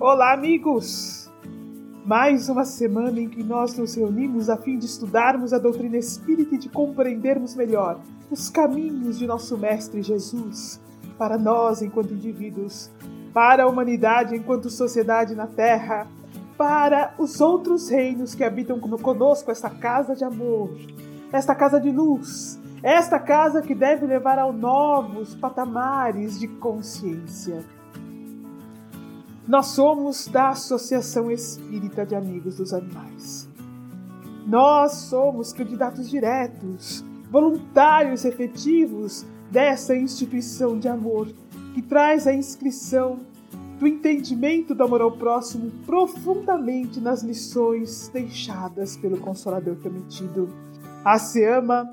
Olá, amigos! Mais uma semana em que nós nos reunimos a fim de estudarmos a doutrina espírita e de compreendermos melhor os caminhos de nosso Mestre Jesus para nós enquanto indivíduos, para a humanidade enquanto sociedade na Terra, para os outros reinos que habitam conosco esta casa de amor, esta casa de luz, esta casa que deve levar a novos patamares de consciência. Nós somos da Associação Espírita de Amigos dos Animais. Nós somos candidatos diretos, voluntários efetivos dessa instituição de amor que traz a inscrição do entendimento do amor ao próximo profundamente nas lições deixadas pelo Consolador Prometido. A Seama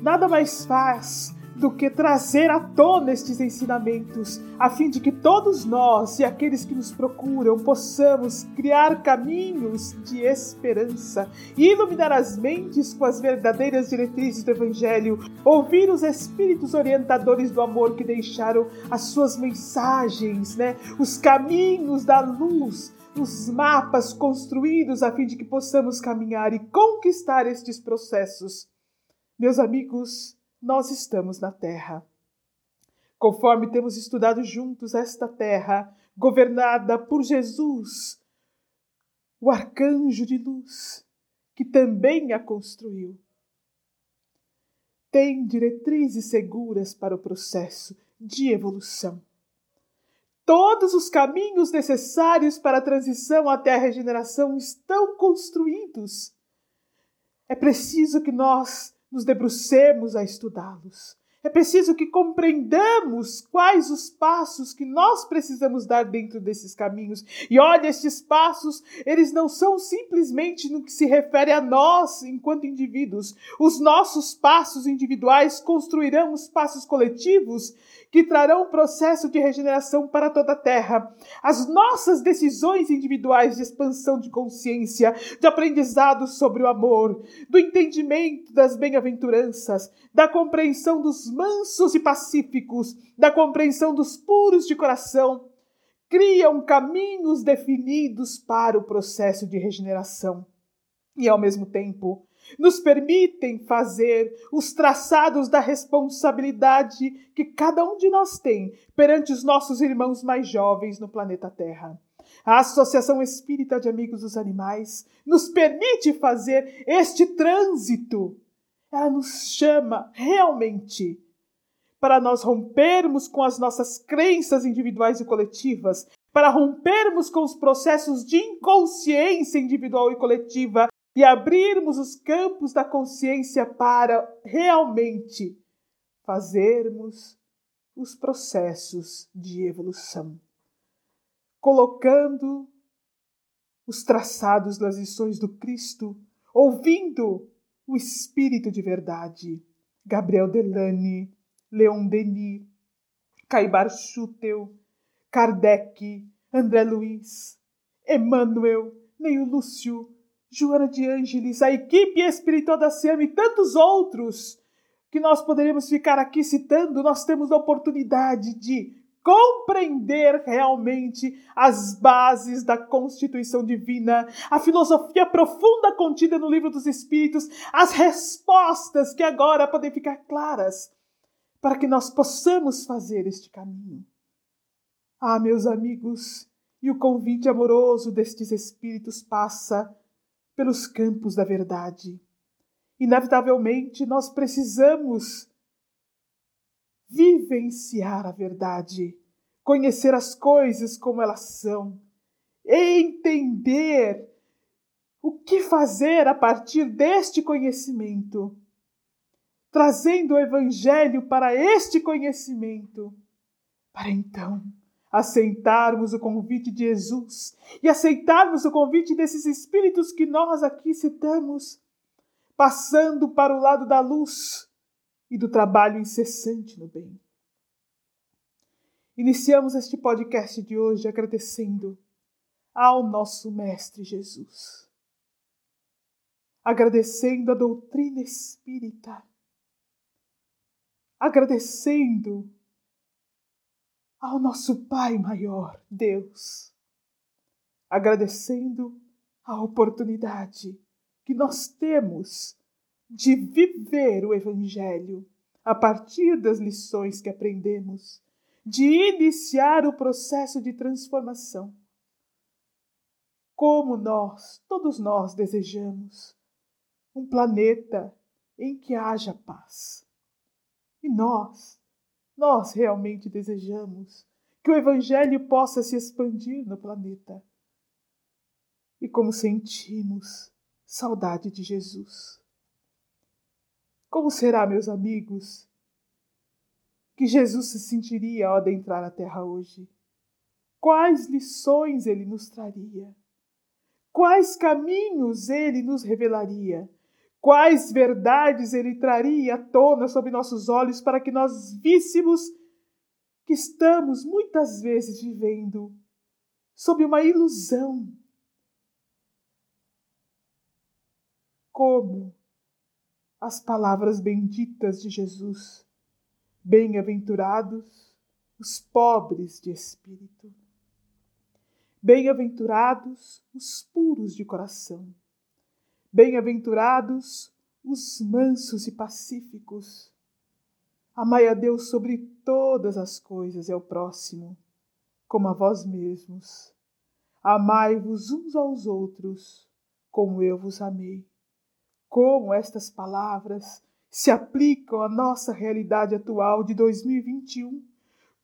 nada mais faz do que trazer à tona estes ensinamentos, a fim de que todos nós e aqueles que nos procuram possamos criar caminhos de esperança, iluminar as mentes com as verdadeiras diretrizes do Evangelho, ouvir os espíritos orientadores do amor que deixaram as suas mensagens, né? os caminhos da luz os mapas construídos a fim de que possamos caminhar e conquistar estes processos. Meus amigos, nós estamos na Terra. Conforme temos estudado juntos esta terra, governada por Jesus, o arcanjo de luz, que também a construiu. Tem diretrizes seguras para o processo de evolução. Todos os caminhos necessários para a transição até a regeneração estão construídos. É preciso que nós nos debrucemos a estudá-los. É preciso que compreendamos quais os passos que nós precisamos dar dentro desses caminhos. E olha, estes passos, eles não são simplesmente no que se refere a nós enquanto indivíduos. Os nossos passos individuais construirão os passos coletivos que trarão um processo de regeneração para toda a Terra. As nossas decisões individuais de expansão de consciência, de aprendizado sobre o amor, do entendimento das bem-aventuranças, da compreensão dos mansos e pacíficos, da compreensão dos puros de coração, criam caminhos definidos para o processo de regeneração. E, ao mesmo tempo, nos permitem fazer os traçados da responsabilidade que cada um de nós tem perante os nossos irmãos mais jovens no planeta Terra. A Associação Espírita de Amigos dos Animais nos permite fazer este trânsito. Ela nos chama realmente para nós rompermos com as nossas crenças individuais e coletivas, para rompermos com os processos de inconsciência individual e coletiva e abrirmos os campos da consciência para realmente fazermos os processos de evolução, colocando os traçados das lições do Cristo, ouvindo o Espírito de verdade, Gabriel Delane, Leon Denis, Caibar Schutel, Kardec, André Luiz, Emmanuel, Neil Lúcio, Joana de Ângeles, a equipe espiritual da SEAM e tantos outros que nós poderíamos ficar aqui citando, nós temos a oportunidade de compreender realmente as bases da Constituição Divina, a filosofia profunda contida no Livro dos Espíritos, as respostas que agora podem ficar claras para que nós possamos fazer este caminho. Ah, meus amigos, e o convite amoroso destes Espíritos passa pelos campos da verdade. Inevitavelmente, nós precisamos vivenciar a verdade, conhecer as coisas como elas são, entender o que fazer a partir deste conhecimento, trazendo o Evangelho para este conhecimento, para então aceitarmos o convite de Jesus e aceitarmos o convite desses espíritos que nós aqui citamos, passando para o lado da luz e do trabalho incessante no bem. Iniciamos este podcast de hoje agradecendo ao nosso Mestre Jesus, agradecendo a doutrina espírita, agradecendo ao nosso Pai maior, Deus, agradecendo a oportunidade que nós temos de viver o Evangelho a partir das lições que aprendemos, de iniciar o processo de transformação. Como nós, todos nós, desejamos um planeta em que haja paz. E nós, nós realmente desejamos que o Evangelho possa se expandir no planeta. E como sentimos saudade de Jesus. Como será, meus amigos, que Jesus se sentiria ao adentrar a terra hoje? Quais lições ele nos traria? Quais caminhos ele nos revelaria? Quais verdades ele traria à tona sob nossos olhos para que nós víssemos que estamos muitas vezes vivendo sob uma ilusão? Como as palavras benditas de Jesus. Bem-aventurados os pobres de espírito. Bem-aventurados os puros de coração. Bem-aventurados os mansos e pacíficos. Amai a Deus sobre todas as coisas e ao próximo, como a vós mesmos. Amai-vos uns aos outros, como eu vos amei como estas palavras se aplicam à nossa realidade atual de 2021,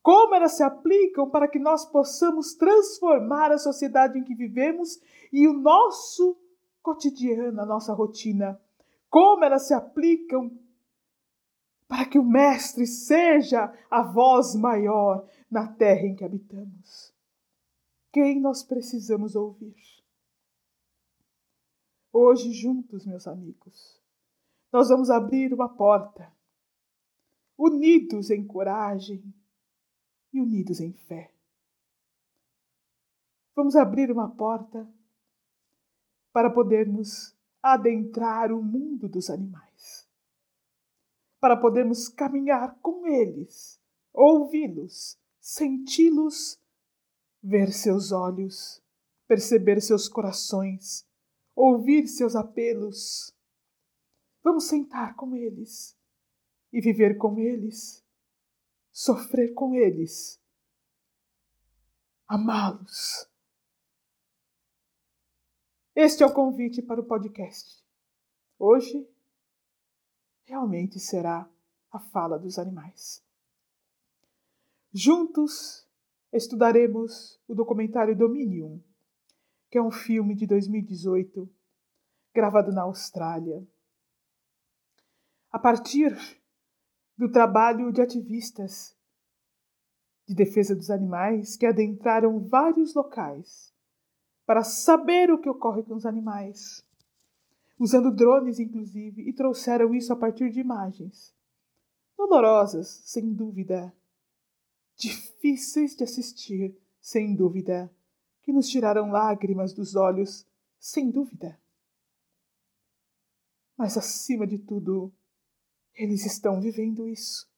como elas se aplicam para que nós possamos transformar a sociedade em que vivemos e o nosso cotidiano, a nossa rotina, como elas se aplicam para que o Mestre seja a voz maior na terra em que habitamos. Quem nós precisamos ouvir? Hoje, juntos, meus amigos, nós vamos abrir uma porta, unidos em coragem e unidos em fé. Vamos abrir uma porta para podermos adentrar o mundo dos animais, para podermos caminhar com eles, ouvi-los, senti-los, ver seus olhos, perceber seus corações ouvir seus apelos. Vamos sentar com eles e viver com eles, sofrer com eles, amá-los. Este é o convite para o podcast. Hoje, realmente será a fala dos animais. Juntos estudaremos o documentário Dominion que é um filme de 2018, gravado na Austrália. A partir do trabalho de ativistas de defesa dos animais que adentraram vários locais para saber o que ocorre com os animais, usando drones inclusive, e trouxeram isso a partir de imagens. Dolorosas, sem dúvida, difíceis de assistir, sem dúvida. Que nos tiraram lágrimas dos olhos, sem dúvida. Mas, acima de tudo, eles estão vivendo isso.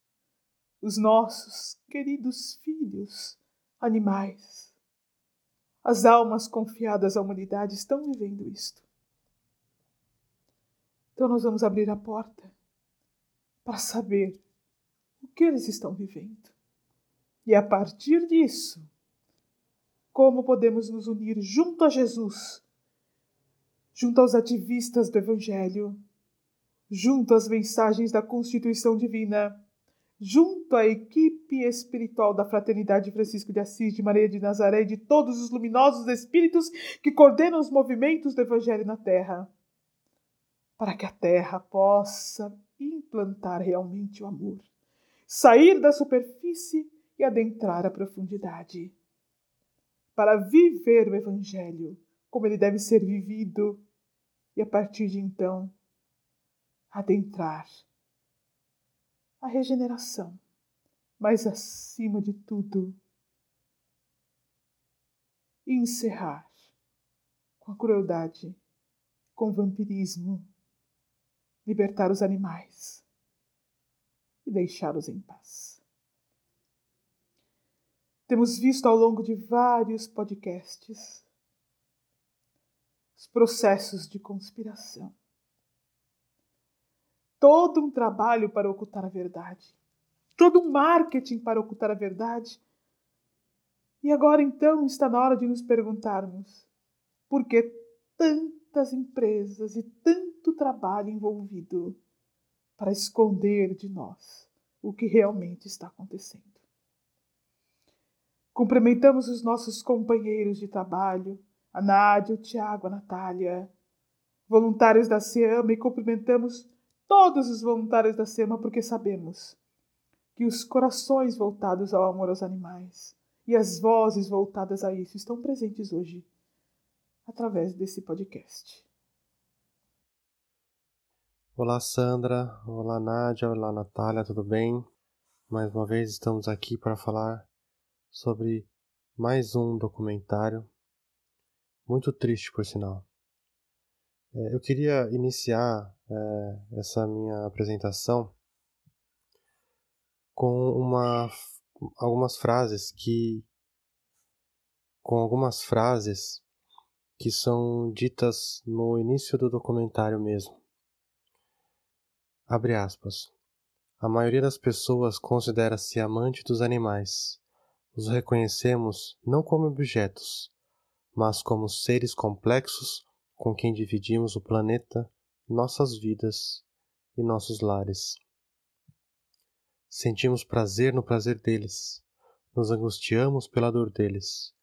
Os nossos queridos filhos, animais, as almas confiadas à humanidade estão vivendo isto. Então, nós vamos abrir a porta para saber o que eles estão vivendo. E a partir disso, como podemos nos unir junto a Jesus, junto aos ativistas do Evangelho, junto às mensagens da Constituição Divina, junto à equipe espiritual da Fraternidade Francisco de Assis, de Maria de Nazaré e de todos os luminosos espíritos que coordenam os movimentos do Evangelho na Terra, para que a Terra possa implantar realmente o amor, sair da superfície e adentrar a profundidade para viver o Evangelho como ele deve ser vivido e a partir de então adentrar a regeneração, mas acima de tudo, encerrar com a crueldade, com o vampirismo, libertar os animais e deixá-los em paz. Temos visto ao longo de vários podcasts os processos de conspiração. Todo um trabalho para ocultar a verdade. Todo um marketing para ocultar a verdade. E agora então está na hora de nos perguntarmos por que tantas empresas e tanto trabalho envolvido para esconder de nós o que realmente está acontecendo. Cumprimentamos os nossos companheiros de trabalho, a Nádia, o Tiago, a Natália, voluntários da SEAMA e cumprimentamos todos os voluntários da SEMA porque sabemos que os corações voltados ao amor aos animais e as vozes voltadas a isso estão presentes hoje através desse podcast. Olá Sandra, olá Nádia, olá Natália, tudo bem? Mais uma vez estamos aqui para falar sobre mais um documentário, muito triste por sinal. É, eu queria iniciar é, essa minha apresentação com uma, algumas frases que com algumas frases que são ditas no início do documentário mesmo. Abre aspas. A maioria das pessoas considera-se amante dos animais, os reconhecemos não como objetos, mas como seres complexos com quem dividimos o planeta, nossas vidas e nossos lares. Sentimos prazer no prazer deles, nos angustiamos pela dor deles,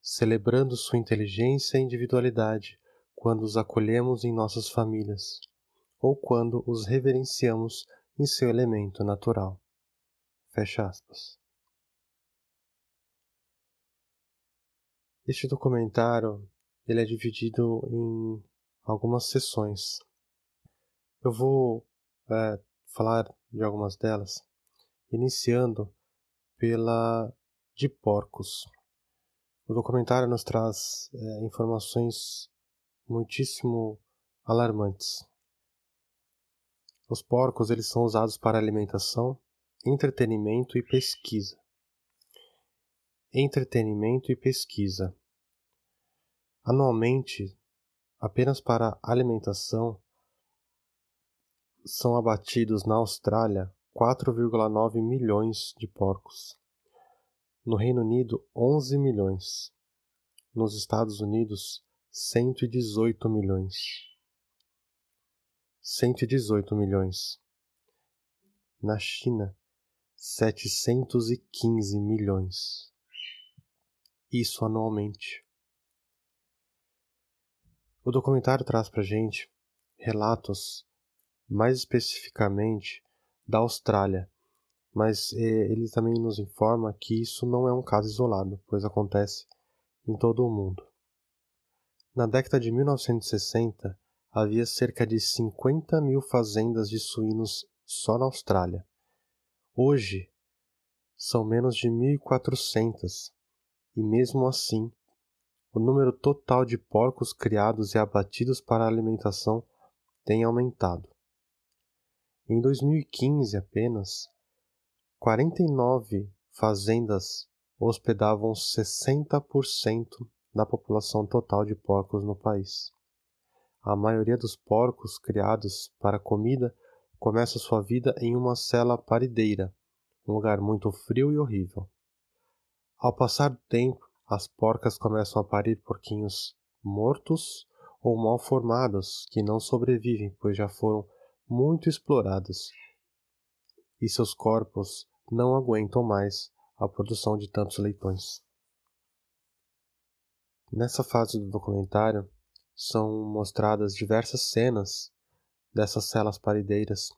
celebrando sua inteligência e individualidade quando os acolhemos em nossas famílias, ou quando os reverenciamos em seu elemento natural. Fecha aspas. Este documentário ele é dividido em algumas sessões. Eu vou é, falar de algumas delas, iniciando pela de porcos. O documentário nos traz é, informações muitíssimo alarmantes. Os porcos eles são usados para alimentação, entretenimento e pesquisa entretenimento e pesquisa. Anualmente, apenas para alimentação, são abatidos na Austrália 4,9 milhões de porcos. No Reino Unido, 11 milhões. Nos Estados Unidos, 118 milhões. 118 milhões. Na China, 715 milhões isso anualmente. O documentário traz para gente relatos, mais especificamente da Austrália, mas eh, ele também nos informa que isso não é um caso isolado, pois acontece em todo o mundo. Na década de 1960, havia cerca de 50 mil fazendas de suínos só na Austrália. Hoje, são menos de 1.400, e mesmo assim, o número total de porcos criados e abatidos para alimentação tem aumentado. Em 2015 apenas, 49 fazendas hospedavam 60% da população total de porcos no país. A maioria dos porcos criados para comida começa sua vida em uma cela parideira, um lugar muito frio e horrível. Ao passar do tempo, as porcas começam a parir porquinhos mortos ou mal formados que não sobrevivem pois já foram muito explorados e seus corpos não aguentam mais a produção de tantos leitões. Nessa fase do documentário são mostradas diversas cenas dessas celas parideiras.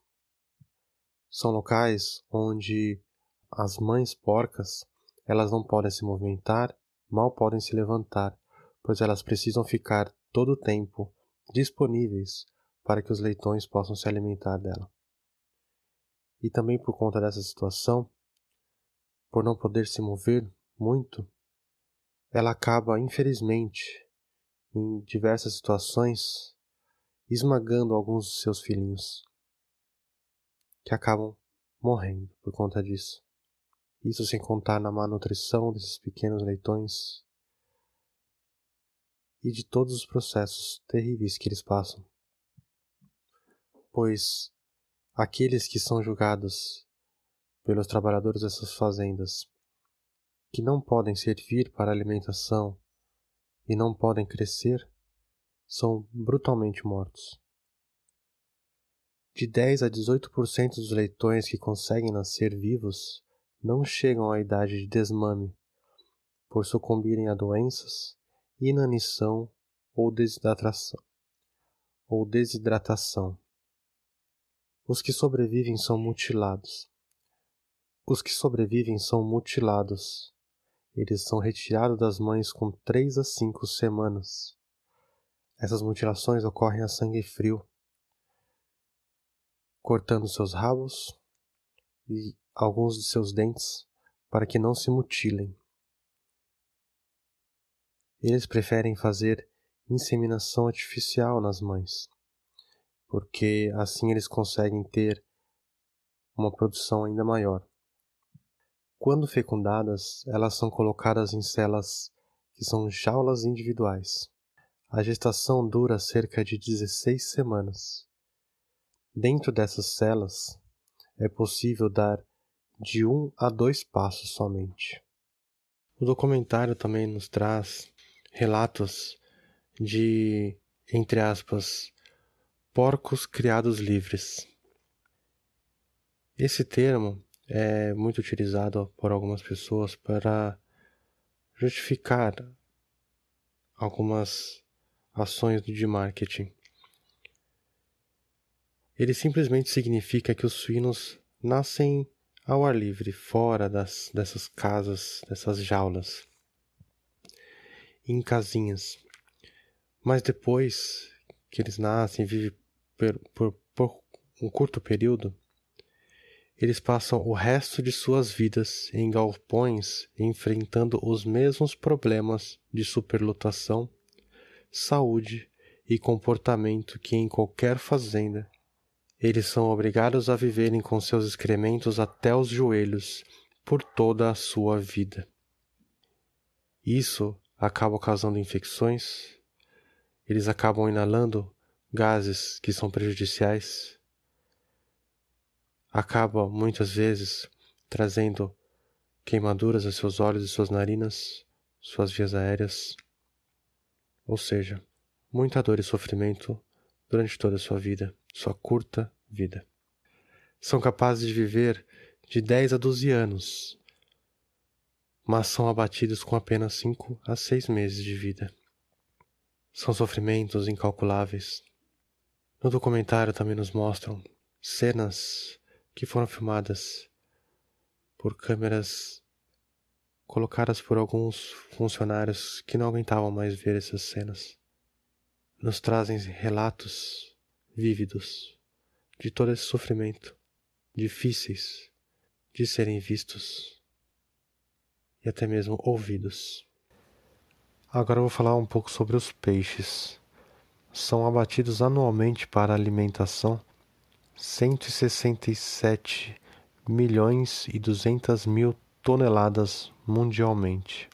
São locais onde as mães porcas elas não podem se movimentar, mal podem se levantar, pois elas precisam ficar todo o tempo disponíveis para que os leitões possam se alimentar dela. E também por conta dessa situação, por não poder se mover muito, ela acaba, infelizmente, em diversas situações, esmagando alguns dos seus filhinhos, que acabam morrendo por conta disso. Isso sem contar na má nutrição desses pequenos leitões. e de todos os processos terríveis que eles passam. Pois aqueles que são julgados pelos trabalhadores dessas fazendas, que não podem servir para alimentação e não podem crescer, são brutalmente mortos. De 10 a 18% dos leitões que conseguem nascer vivos não chegam à idade de desmame, por sucumbirem a doenças, inanição ou desidratação. Ou desidratação. Os que sobrevivem são mutilados. Os que sobrevivem são mutilados. Eles são retirados das mães com três a cinco semanas. Essas mutilações ocorrem a sangue frio, cortando seus rabos e alguns de seus dentes para que não se mutilem. Eles preferem fazer inseminação artificial nas mães, porque assim eles conseguem ter uma produção ainda maior. Quando fecundadas, elas são colocadas em celas que são jaulas individuais. A gestação dura cerca de 16 semanas. Dentro dessas celas, é possível dar de um a dois passos somente. O documentário também nos traz relatos de, entre aspas, porcos criados livres. Esse termo é muito utilizado por algumas pessoas para justificar algumas ações de marketing. Ele simplesmente significa que os suínos nascem ao ar livre, fora das, dessas casas, dessas jaulas, em casinhas. Mas depois que eles nascem, vivem por, por, por um curto período, eles passam o resto de suas vidas em galpões enfrentando os mesmos problemas de superlotação, saúde e comportamento que em qualquer fazenda. Eles são obrigados a viverem com seus excrementos até os joelhos por toda a sua vida. Isso acaba causando infecções, eles acabam inalando gases que são prejudiciais. Acaba muitas vezes trazendo queimaduras a seus olhos e suas narinas, suas vias aéreas, ou seja, muita dor e sofrimento durante toda a sua vida, sua curta vida. São capazes de viver de 10 a 12 anos, mas são abatidos com apenas 5 a 6 meses de vida. São sofrimentos incalculáveis. No documentário também nos mostram cenas que foram filmadas por câmeras colocadas por alguns funcionários que não aguentavam mais ver essas cenas. Nos trazem relatos vívidos de todo esse sofrimento, difíceis de serem vistos e até mesmo ouvidos. Agora eu vou falar um pouco sobre os peixes. São abatidos anualmente para alimentação 167 milhões e 200 mil toneladas mundialmente.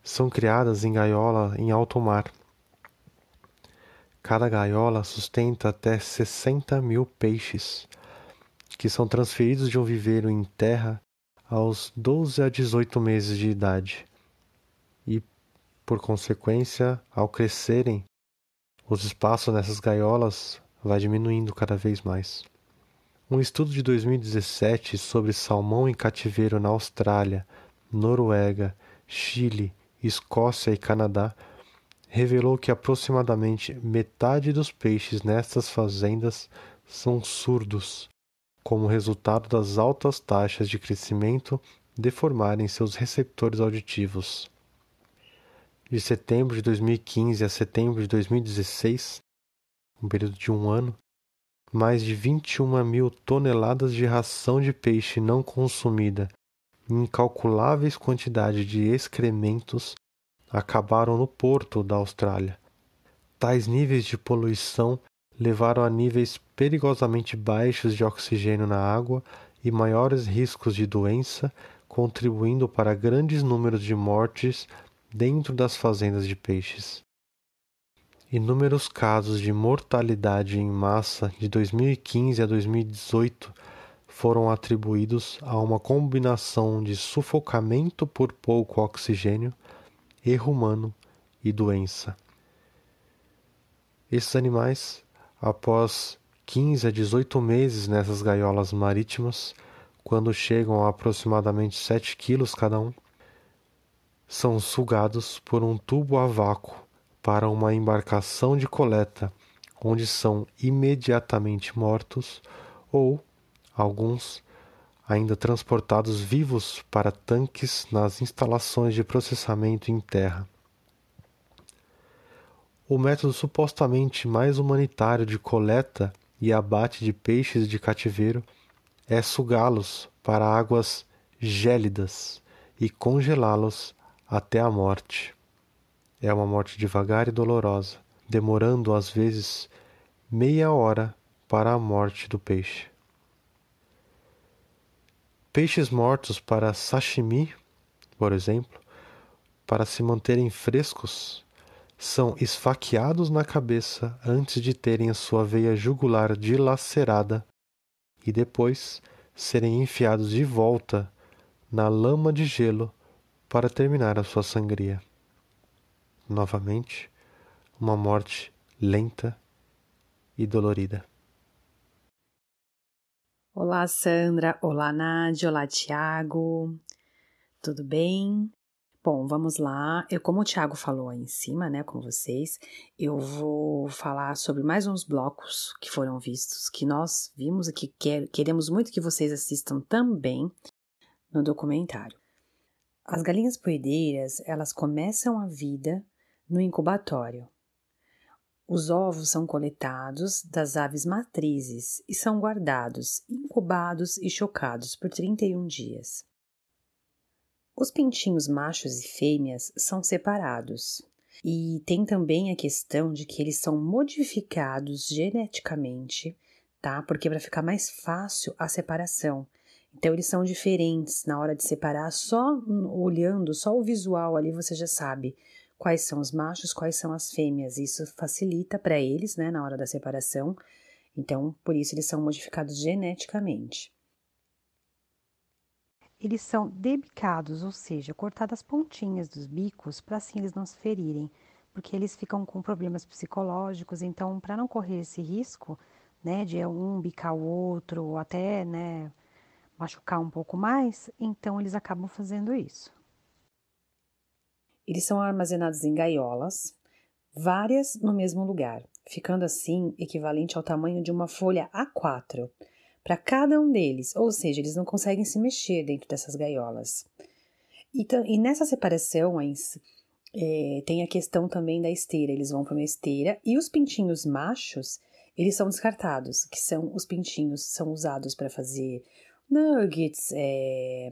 São criadas em gaiola em alto mar. Cada gaiola sustenta até 60 mil peixes, que são transferidos de um viveiro em terra aos 12 a 18 meses de idade. E, por consequência, ao crescerem, os espaços nessas gaiolas vai diminuindo cada vez mais. Um estudo de 2017 sobre salmão em cativeiro na Austrália, Noruega, Chile, Escócia e Canadá revelou que aproximadamente metade dos peixes nestas fazendas são surdos, como resultado das altas taxas de crescimento deformarem seus receptores auditivos. De setembro de 2015 a setembro de 2016, um período de um ano, mais de 21 mil toneladas de ração de peixe não consumida incalculáveis quantidades de excrementos acabaram no porto da Austrália. Tais níveis de poluição levaram a níveis perigosamente baixos de oxigênio na água e maiores riscos de doença, contribuindo para grandes números de mortes dentro das fazendas de peixes. Inúmeros casos de mortalidade em massa de 2015 a 2018 foram atribuídos a uma combinação de sufocamento por pouco oxigênio, erro humano e doença. Esses animais, após 15 a 18 meses nessas gaiolas marítimas, quando chegam a aproximadamente 7 quilos cada um, são sugados por um tubo a vácuo para uma embarcação de coleta, onde são imediatamente mortos ou alguns ainda transportados vivos para tanques nas instalações de processamento em terra. O método supostamente mais humanitário de coleta e abate de peixes de cativeiro é sugá-los para águas gélidas e congelá-los até a morte. É uma morte devagar e dolorosa, demorando às vezes meia hora para a morte do peixe. Peixes mortos para sashimi, por exemplo, para se manterem frescos, são esfaqueados na cabeça antes de terem a sua veia jugular dilacerada e depois serem enfiados de volta na lama de gelo para terminar a sua sangria. Novamente, uma morte lenta e dolorida. Olá, Sandra. Olá, Nádia. Olá, Tiago. Tudo bem? Bom, vamos lá. Eu, como o Tiago falou aí em cima, né, com vocês, eu vou falar sobre mais uns blocos que foram vistos, que nós vimos e que quer, queremos muito que vocês assistam também no documentário. As galinhas poedeiras, elas começam a vida no incubatório, os ovos são coletados das aves matrizes e são guardados, incubados e chocados por 31 dias. Os pintinhos machos e fêmeas são separados. E tem também a questão de que eles são modificados geneticamente, tá? Porque para ficar mais fácil a separação. Então eles são diferentes na hora de separar, só olhando, só o visual ali você já sabe quais são os machos, quais são as fêmeas. Isso facilita para eles, né, na hora da separação. Então, por isso eles são modificados geneticamente. Eles são debicados, ou seja, cortadas as pontinhas dos bicos para assim eles não se ferirem, porque eles ficam com problemas psicológicos. Então, para não correr esse risco, né, de um bicar o outro, ou até, né, machucar um pouco mais, então eles acabam fazendo isso. Eles são armazenados em gaiolas, várias no mesmo lugar, ficando assim equivalente ao tamanho de uma folha A4 para cada um deles, ou seja, eles não conseguem se mexer dentro dessas gaiolas. E, e nessa separação é, tem a questão também da esteira, eles vão para uma esteira e os pintinhos machos eles são descartados, que são os pintinhos são usados para fazer nuggets, é,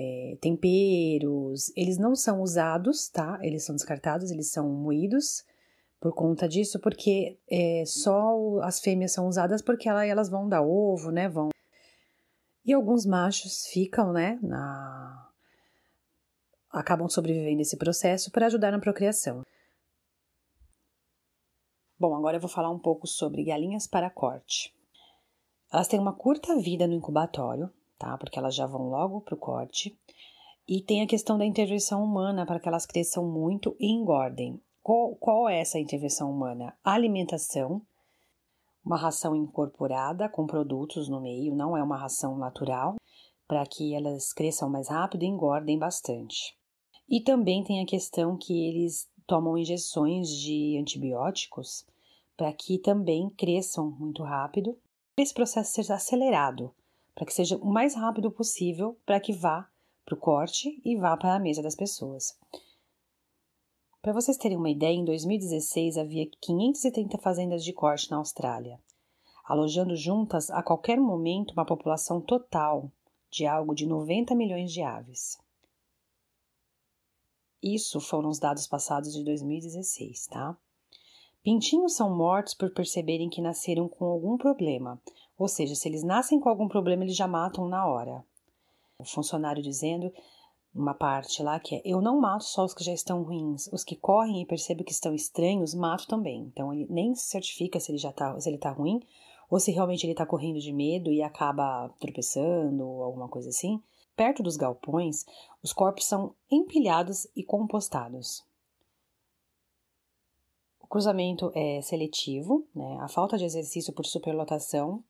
é, temperos, eles não são usados, tá? Eles são descartados, eles são moídos por conta disso, porque é, só as fêmeas são usadas porque ela, elas vão dar ovo, né? Vão. E alguns machos ficam, né? Na... Acabam sobrevivendo nesse processo para ajudar na procriação. Bom, agora eu vou falar um pouco sobre galinhas para corte. Elas têm uma curta vida no incubatório, tá? Porque elas já vão logo para o corte. E tem a questão da intervenção humana para que elas cresçam muito e engordem. Qual, qual é essa intervenção humana? Alimentação, uma ração incorporada com produtos no meio, não é uma ração natural, para que elas cresçam mais rápido e engordem bastante. E também tem a questão que eles tomam injeções de antibióticos para que também cresçam muito rápido. Esse processo seja acelerado, para que seja o mais rápido possível para que vá para o corte e vá para a mesa das pessoas. Para vocês terem uma ideia, em 2016 havia 530 fazendas de corte na Austrália, alojando juntas a qualquer momento uma população total de algo de 90 milhões de aves. Isso foram os dados passados de 2016, tá? Pintinhos são mortos por perceberem que nasceram com algum problema, ou seja, se eles nascem com algum problema, eles já matam na hora. O funcionário dizendo uma parte lá que é: eu não mato só os que já estão ruins, os que correm e percebo que estão estranhos, mato também. Então ele nem se certifica se ele já tá, se ele tá ruim ou se realmente ele tá correndo de medo e acaba tropeçando ou alguma coisa assim. Perto dos galpões, os corpos são empilhados e compostados. Cruzamento é seletivo, né? a falta de exercício por superlotação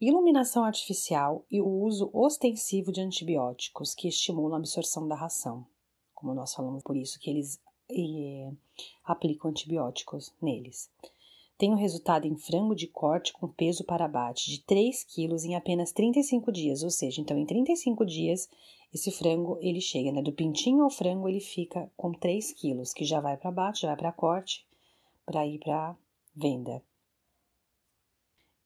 iluminação artificial e o uso ostensivo de antibióticos que estimulam a absorção da ração. Como nós falamos, por isso que eles é, aplicam antibióticos neles. Tem o resultado em frango de corte com peso para abate de 3 quilos em apenas 35 dias, ou seja, então em 35 dias esse frango ele chega, né, do pintinho ao frango ele fica com 3 quilos, que já vai para abate, já vai para corte, para ir para venda.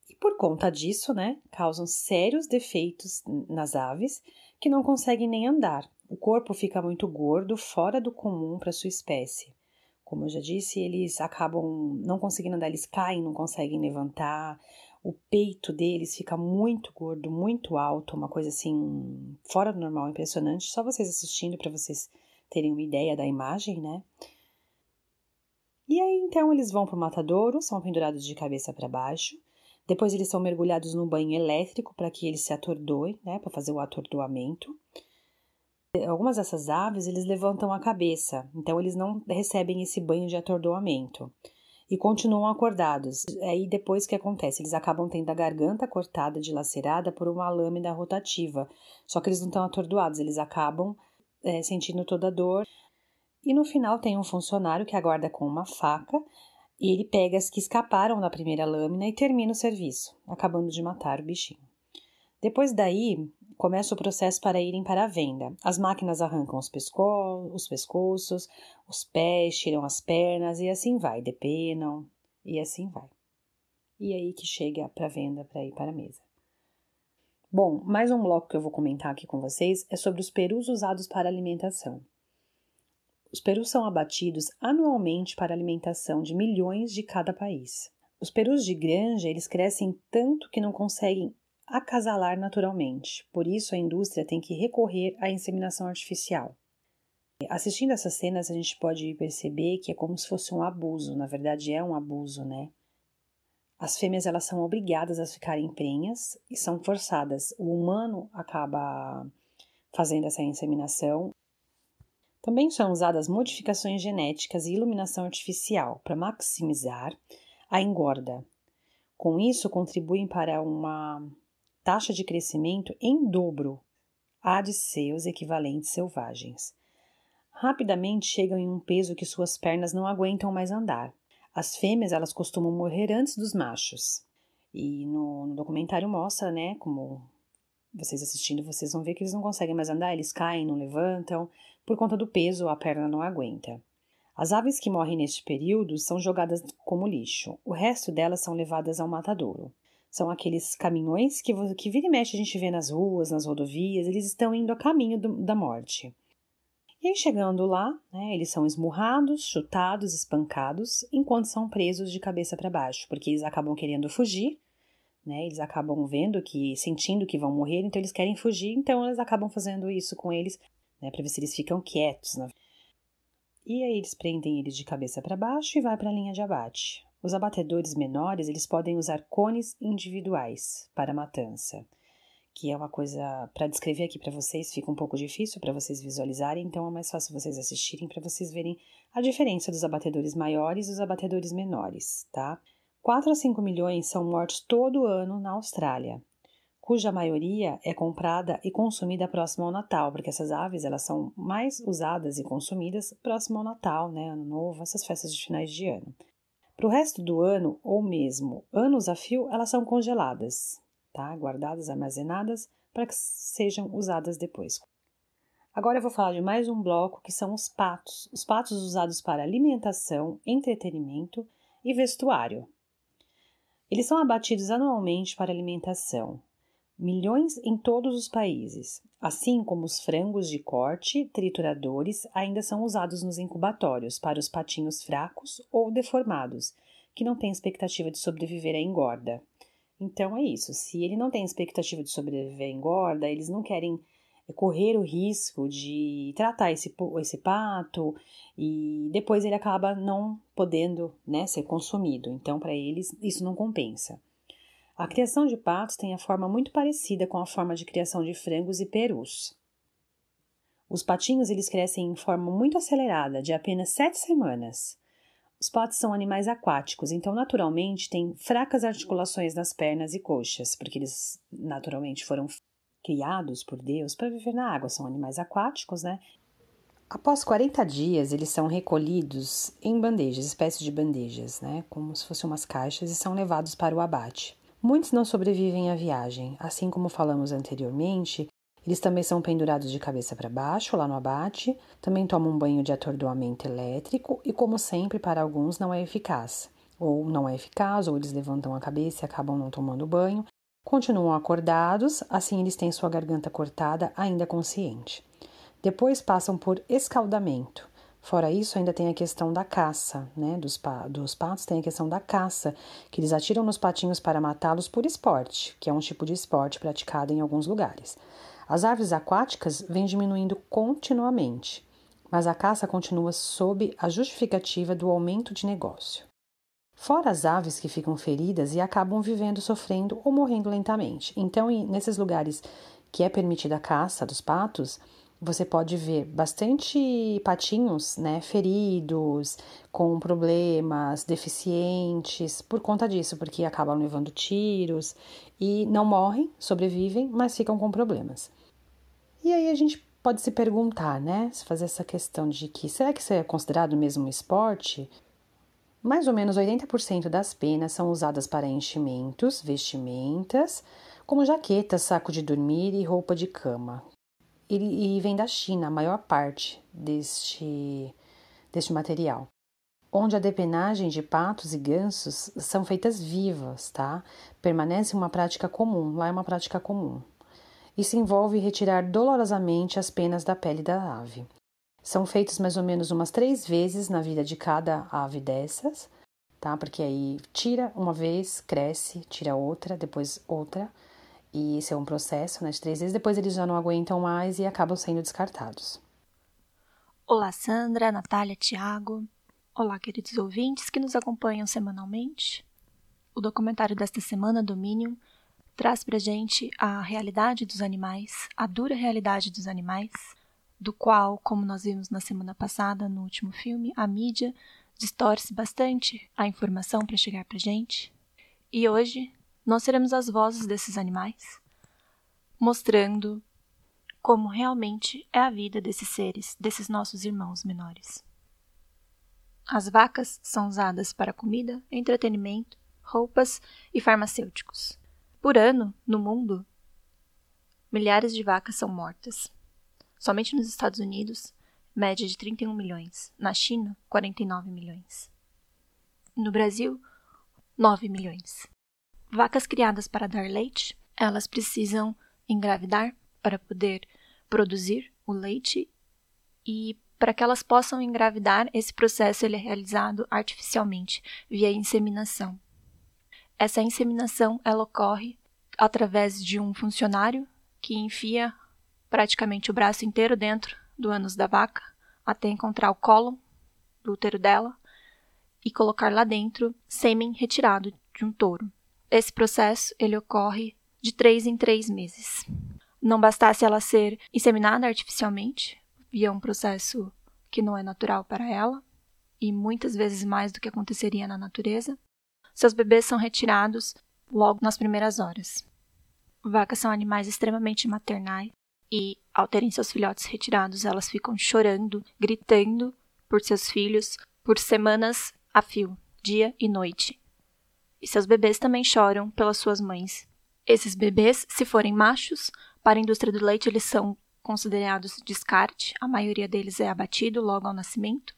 E por conta disso, né, causam sérios defeitos nas aves que não conseguem nem andar. O corpo fica muito gordo, fora do comum para sua espécie. Como eu já disse, eles acabam não conseguindo andar, eles caem, não conseguem levantar. O peito deles fica muito gordo, muito alto, uma coisa assim fora do normal, impressionante. Só vocês assistindo para vocês terem uma ideia da imagem, né? E aí então eles vão para o matadouro, são pendurados de cabeça para baixo. Depois eles são mergulhados no banho elétrico para que eles se atordoem, né, para fazer o atordoamento. Algumas dessas aves eles levantam a cabeça, então eles não recebem esse banho de atordoamento e continuam acordados. Aí depois que acontece? Eles acabam tendo a garganta cortada, dilacerada por uma lâmina rotativa. Só que eles não estão atordoados, eles acabam é, sentindo toda a dor. E no final tem um funcionário que aguarda com uma faca e ele pega as que escaparam da primeira lâmina e termina o serviço, acabando de matar o bichinho. Depois daí, começa o processo para irem para a venda. As máquinas arrancam os, pesco os pescoços, os pés, tiram as pernas e assim vai, depenam e assim vai. E aí que chega para venda para ir para a mesa. Bom, mais um bloco que eu vou comentar aqui com vocês é sobre os perus usados para alimentação. Os perus são abatidos anualmente para a alimentação de milhões de cada país. Os perus de granja, eles crescem tanto que não conseguem acasalar naturalmente. Por isso a indústria tem que recorrer à inseminação artificial. Assistindo essas cenas, a gente pode perceber que é como se fosse um abuso, na verdade é um abuso, né? As fêmeas elas são obrigadas a ficarem prenhas e são forçadas. O humano acaba fazendo essa inseminação também são usadas modificações genéticas e iluminação artificial para maximizar a engorda. Com isso, contribuem para uma taxa de crescimento em dobro a de seus equivalentes selvagens. Rapidamente chegam em um peso que suas pernas não aguentam mais andar. As fêmeas elas costumam morrer antes dos machos. E no, no documentário mostra, né, como vocês assistindo, vocês vão ver que eles não conseguem mais andar, eles caem, não levantam, por conta do peso, a perna não aguenta. As aves que morrem neste período são jogadas como lixo, o resto delas são levadas ao matadouro. São aqueles caminhões que, que vira e mexe a gente vê nas ruas, nas rodovias, eles estão indo a caminho do, da morte. E aí, chegando lá, né, eles são esmurrados, chutados, espancados, enquanto são presos de cabeça para baixo, porque eles acabam querendo fugir né? Eles acabam vendo que, sentindo que vão morrer, então eles querem fugir, então eles acabam fazendo isso com eles, né? Para ver se eles ficam quietos. Né? E aí eles prendem eles de cabeça para baixo e vai para a linha de abate. Os abatedores menores, eles podem usar cones individuais para matança, que é uma coisa para descrever aqui para vocês fica um pouco difícil para vocês visualizarem, então é mais fácil vocês assistirem para vocês verem a diferença dos abatedores maiores e dos abatedores menores, tá? 4 a 5 milhões são mortos todo ano na Austrália, cuja maioria é comprada e consumida próximo ao Natal, porque essas aves elas são mais usadas e consumidas próximo ao Natal, né, Ano Novo, essas festas de finais de ano. Para o resto do ano, ou mesmo anos a fio, elas são congeladas, tá? guardadas, armazenadas, para que sejam usadas depois. Agora eu vou falar de mais um bloco que são os patos. Os patos usados para alimentação, entretenimento e vestuário. Eles são abatidos anualmente para alimentação, milhões em todos os países, assim como os frangos de corte, trituradores ainda são usados nos incubatórios para os patinhos fracos ou deformados, que não têm expectativa de sobreviver à engorda. Então é isso, se ele não tem expectativa de sobreviver à engorda, eles não querem correr o risco de tratar esse, esse pato e depois ele acaba não podendo né, ser consumido. Então, para eles, isso não compensa. A criação de patos tem a forma muito parecida com a forma de criação de frangos e perus. Os patinhos eles crescem em forma muito acelerada, de apenas sete semanas. Os patos são animais aquáticos, então naturalmente têm fracas articulações nas pernas e coxas, porque eles naturalmente foram criados por Deus para viver na água, são animais aquáticos, né? Após 40 dias, eles são recolhidos em bandejas, espécies de bandejas, né? Como se fossem umas caixas, e são levados para o abate. Muitos não sobrevivem à viagem. Assim como falamos anteriormente, eles também são pendurados de cabeça para baixo lá no abate, também tomam um banho de atordoamento elétrico e, como sempre, para alguns não é eficaz. Ou não é eficaz, ou eles levantam a cabeça e acabam não tomando banho. Continuam acordados, assim eles têm sua garganta cortada, ainda consciente. Depois passam por escaldamento. Fora isso, ainda tem a questão da caça, né? Dos, dos patos tem a questão da caça, que eles atiram nos patinhos para matá-los por esporte, que é um tipo de esporte praticado em alguns lugares. As árvores aquáticas vêm diminuindo continuamente, mas a caça continua sob a justificativa do aumento de negócio. Fora as aves que ficam feridas e acabam vivendo sofrendo ou morrendo lentamente. Então, nesses lugares que é permitida a caça dos patos, você pode ver bastante patinhos, né, feridos, com problemas, deficientes, por conta disso, porque acabam levando tiros e não morrem, sobrevivem, mas ficam com problemas. E aí a gente pode se perguntar, né, se fazer essa questão de que será que isso é considerado mesmo um esporte? Mais ou menos 80% das penas são usadas para enchimentos, vestimentas, como jaqueta, saco de dormir e roupa de cama, e, e vem da China, a maior parte deste, deste material. Onde a depenagem de patos e gansos são feitas vivas, tá? Permanece uma prática comum, lá é uma prática comum. Isso envolve retirar dolorosamente as penas da pele da ave. São feitos mais ou menos umas três vezes na vida de cada ave dessas, tá? Porque aí tira uma vez, cresce, tira outra, depois outra, e esse é um processo né, de três vezes, depois eles já não aguentam mais e acabam sendo descartados. Olá, Sandra, Natália, Tiago. Olá, queridos ouvintes que nos acompanham semanalmente. O documentário desta semana, Dominion, traz pra gente a realidade dos animais, a dura realidade dos animais, do qual, como nós vimos na semana passada, no último filme, a mídia distorce bastante a informação para chegar pra gente. E hoje nós seremos as vozes desses animais, mostrando como realmente é a vida desses seres, desses nossos irmãos menores. As vacas são usadas para comida, entretenimento, roupas e farmacêuticos. Por ano, no mundo, milhares de vacas são mortas. Somente nos Estados Unidos, média de 31 milhões. Na China, 49 milhões. No Brasil, 9 milhões. Vacas criadas para dar leite, elas precisam engravidar para poder produzir o leite e para que elas possam engravidar, esse processo ele é realizado artificialmente via inseminação. Essa inseminação ela ocorre através de um funcionário que enfia praticamente o braço inteiro dentro do ânus da vaca até encontrar o colo do útero dela e colocar lá dentro sêmen retirado de um touro. Esse processo ele ocorre de três em três meses. Não bastasse ela ser inseminada artificialmente, via um processo que não é natural para ela, e muitas vezes mais do que aconteceria na natureza, seus bebês são retirados logo nas primeiras horas. Vacas são animais extremamente maternais e, ao terem seus filhotes retirados, elas ficam chorando, gritando por seus filhos por semanas a fio, dia e noite, e seus bebês também choram pelas suas mães. Esses bebês, se forem machos, para a indústria do leite eles são considerados descarte, a maioria deles é abatido logo ao nascimento.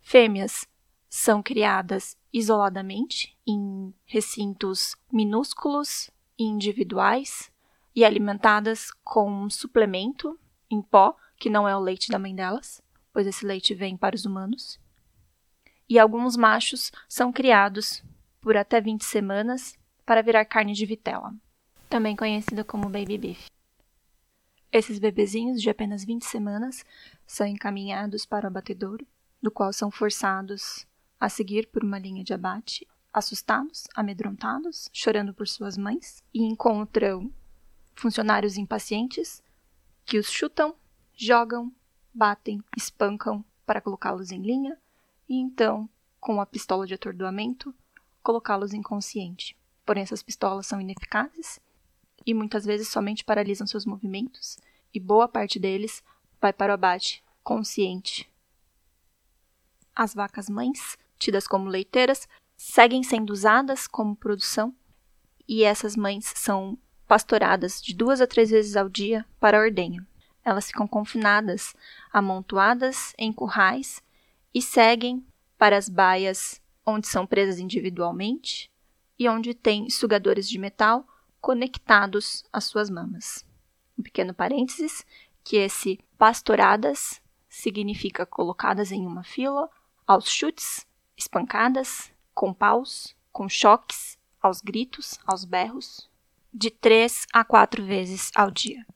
Fêmeas são criadas isoladamente em recintos minúsculos e individuais e alimentadas com um suplemento em pó, que não é o leite da mãe delas, pois esse leite vem para os humanos. E alguns machos são criados por até 20 semanas para virar carne de vitela, também conhecida como baby beef. Esses bebezinhos de apenas 20 semanas são encaminhados para o abatedouro, do qual são forçados a seguir por uma linha de abate, assustados, amedrontados, chorando por suas mães, e encontram funcionários impacientes que os chutam, jogam, batem, espancam para colocá-los em linha e então, com a pistola de atordoamento, colocá-los inconsciente. Porém, essas pistolas são ineficazes e muitas vezes somente paralisam seus movimentos, e boa parte deles vai para o abate consciente. As vacas mães, tidas como leiteiras, seguem sendo usadas como produção, e essas mães são pastoradas de duas a três vezes ao dia para a ordenha. Elas ficam confinadas, amontoadas em currais e seguem para as baias onde são presas individualmente e onde tem sugadores de metal conectados às suas mamas. Um pequeno parênteses, que esse pastoradas significa colocadas em uma fila, aos chutes, espancadas, com paus, com choques, aos gritos, aos berros, de três a quatro vezes ao dia.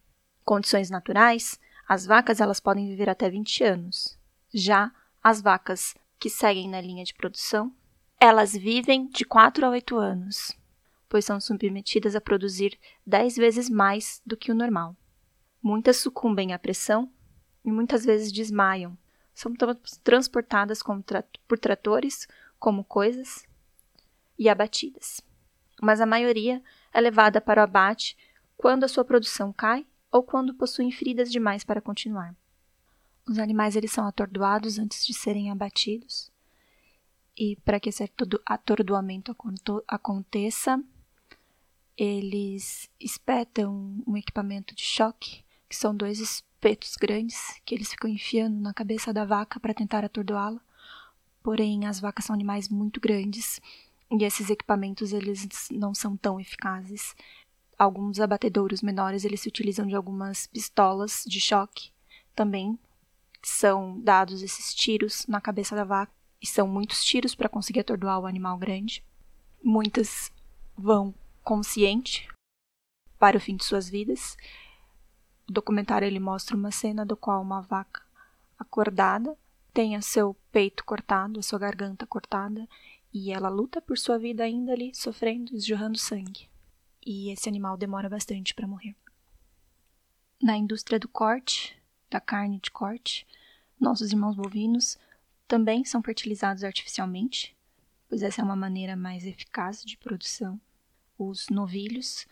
Condições naturais, as vacas elas podem viver até 20 anos. Já as vacas que seguem na linha de produção elas vivem de 4 a 8 anos, pois são submetidas a produzir 10 vezes mais do que o normal. Muitas sucumbem à pressão e muitas vezes desmaiam. São transportadas por tratores como coisas e abatidas. Mas a maioria é levada para o abate quando a sua produção cai ou quando possuem feridas demais para continuar. Os animais eles são atordoados antes de serem abatidos e para que esse atordoamento aconteça, eles espetam um equipamento de choque, que são dois espetos grandes que eles ficam enfiando na cabeça da vaca para tentar atordoá-la. Porém, as vacas são animais muito grandes e esses equipamentos eles não são tão eficazes. Alguns abatedouros menores eles se utilizam de algumas pistolas de choque também. São dados esses tiros na cabeça da vaca e são muitos tiros para conseguir atordoar o animal grande. Muitas vão consciente para o fim de suas vidas. O documentário ele mostra uma cena do qual uma vaca acordada tem seu peito cortado, a sua garganta cortada, e ela luta por sua vida ainda ali, sofrendo, esjorrando sangue. E esse animal demora bastante para morrer. Na indústria do corte, da carne de corte, nossos irmãos bovinos também são fertilizados artificialmente, pois essa é uma maneira mais eficaz de produção. Os novilhos,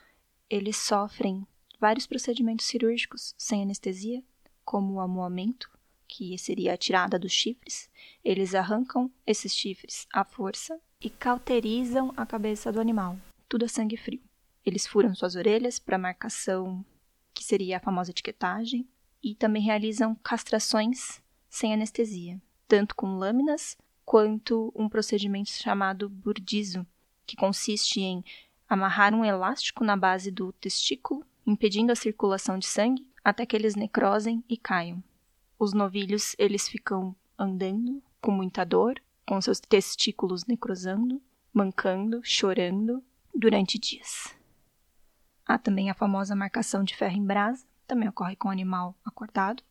eles sofrem vários procedimentos cirúrgicos sem anestesia, como o amoamento, que seria tirada dos chifres. Eles arrancam esses chifres à força e cauterizam a cabeça do animal, tudo a sangue frio. Eles furam suas orelhas para marcação, que seria a famosa etiquetagem, e também realizam castrações sem anestesia tanto com lâminas quanto um procedimento chamado burdizo, que consiste em amarrar um elástico na base do testículo, impedindo a circulação de sangue até que eles necrosem e caiam. Os novilhos, eles ficam andando com muita dor, com seus testículos necrosando, mancando, chorando durante dias. Há também a famosa marcação de ferro em brasa, também ocorre com o animal acordado,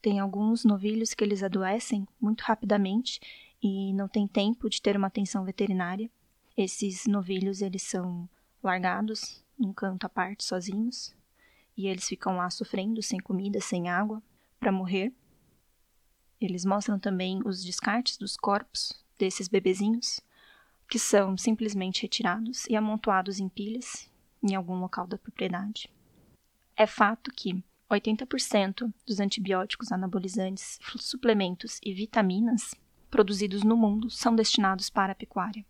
tem alguns novilhos que eles adoecem muito rapidamente e não tem tempo de ter uma atenção veterinária. Esses novilhos eles são largados num canto à parte sozinhos e eles ficam lá sofrendo sem comida, sem água para morrer. Eles mostram também os descartes dos corpos desses bebezinhos, que são simplesmente retirados e amontoados em pilhas em algum local da propriedade. É fato que 80% dos antibióticos, anabolizantes, suplementos e vitaminas produzidos no mundo são destinados para a pecuária.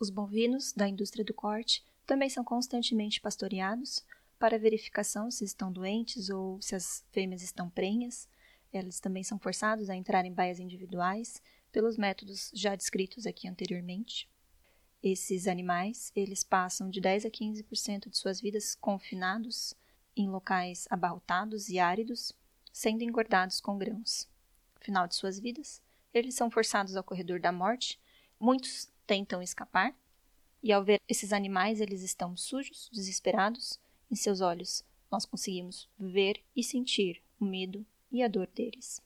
Os bovinos da indústria do corte também são constantemente pastoreados para verificação se estão doentes ou se as fêmeas estão prenhas. Eles também são forçados a entrar em baias individuais pelos métodos já descritos aqui anteriormente. Esses animais, eles passam de 10 a 15% de suas vidas confinados em locais abarrotados e áridos, sendo engordados com grãos. No final de suas vidas, eles são forçados ao corredor da morte. Muitos tentam escapar, e ao ver esses animais, eles estão sujos, desesperados, em seus olhos nós conseguimos ver e sentir o medo e a dor deles.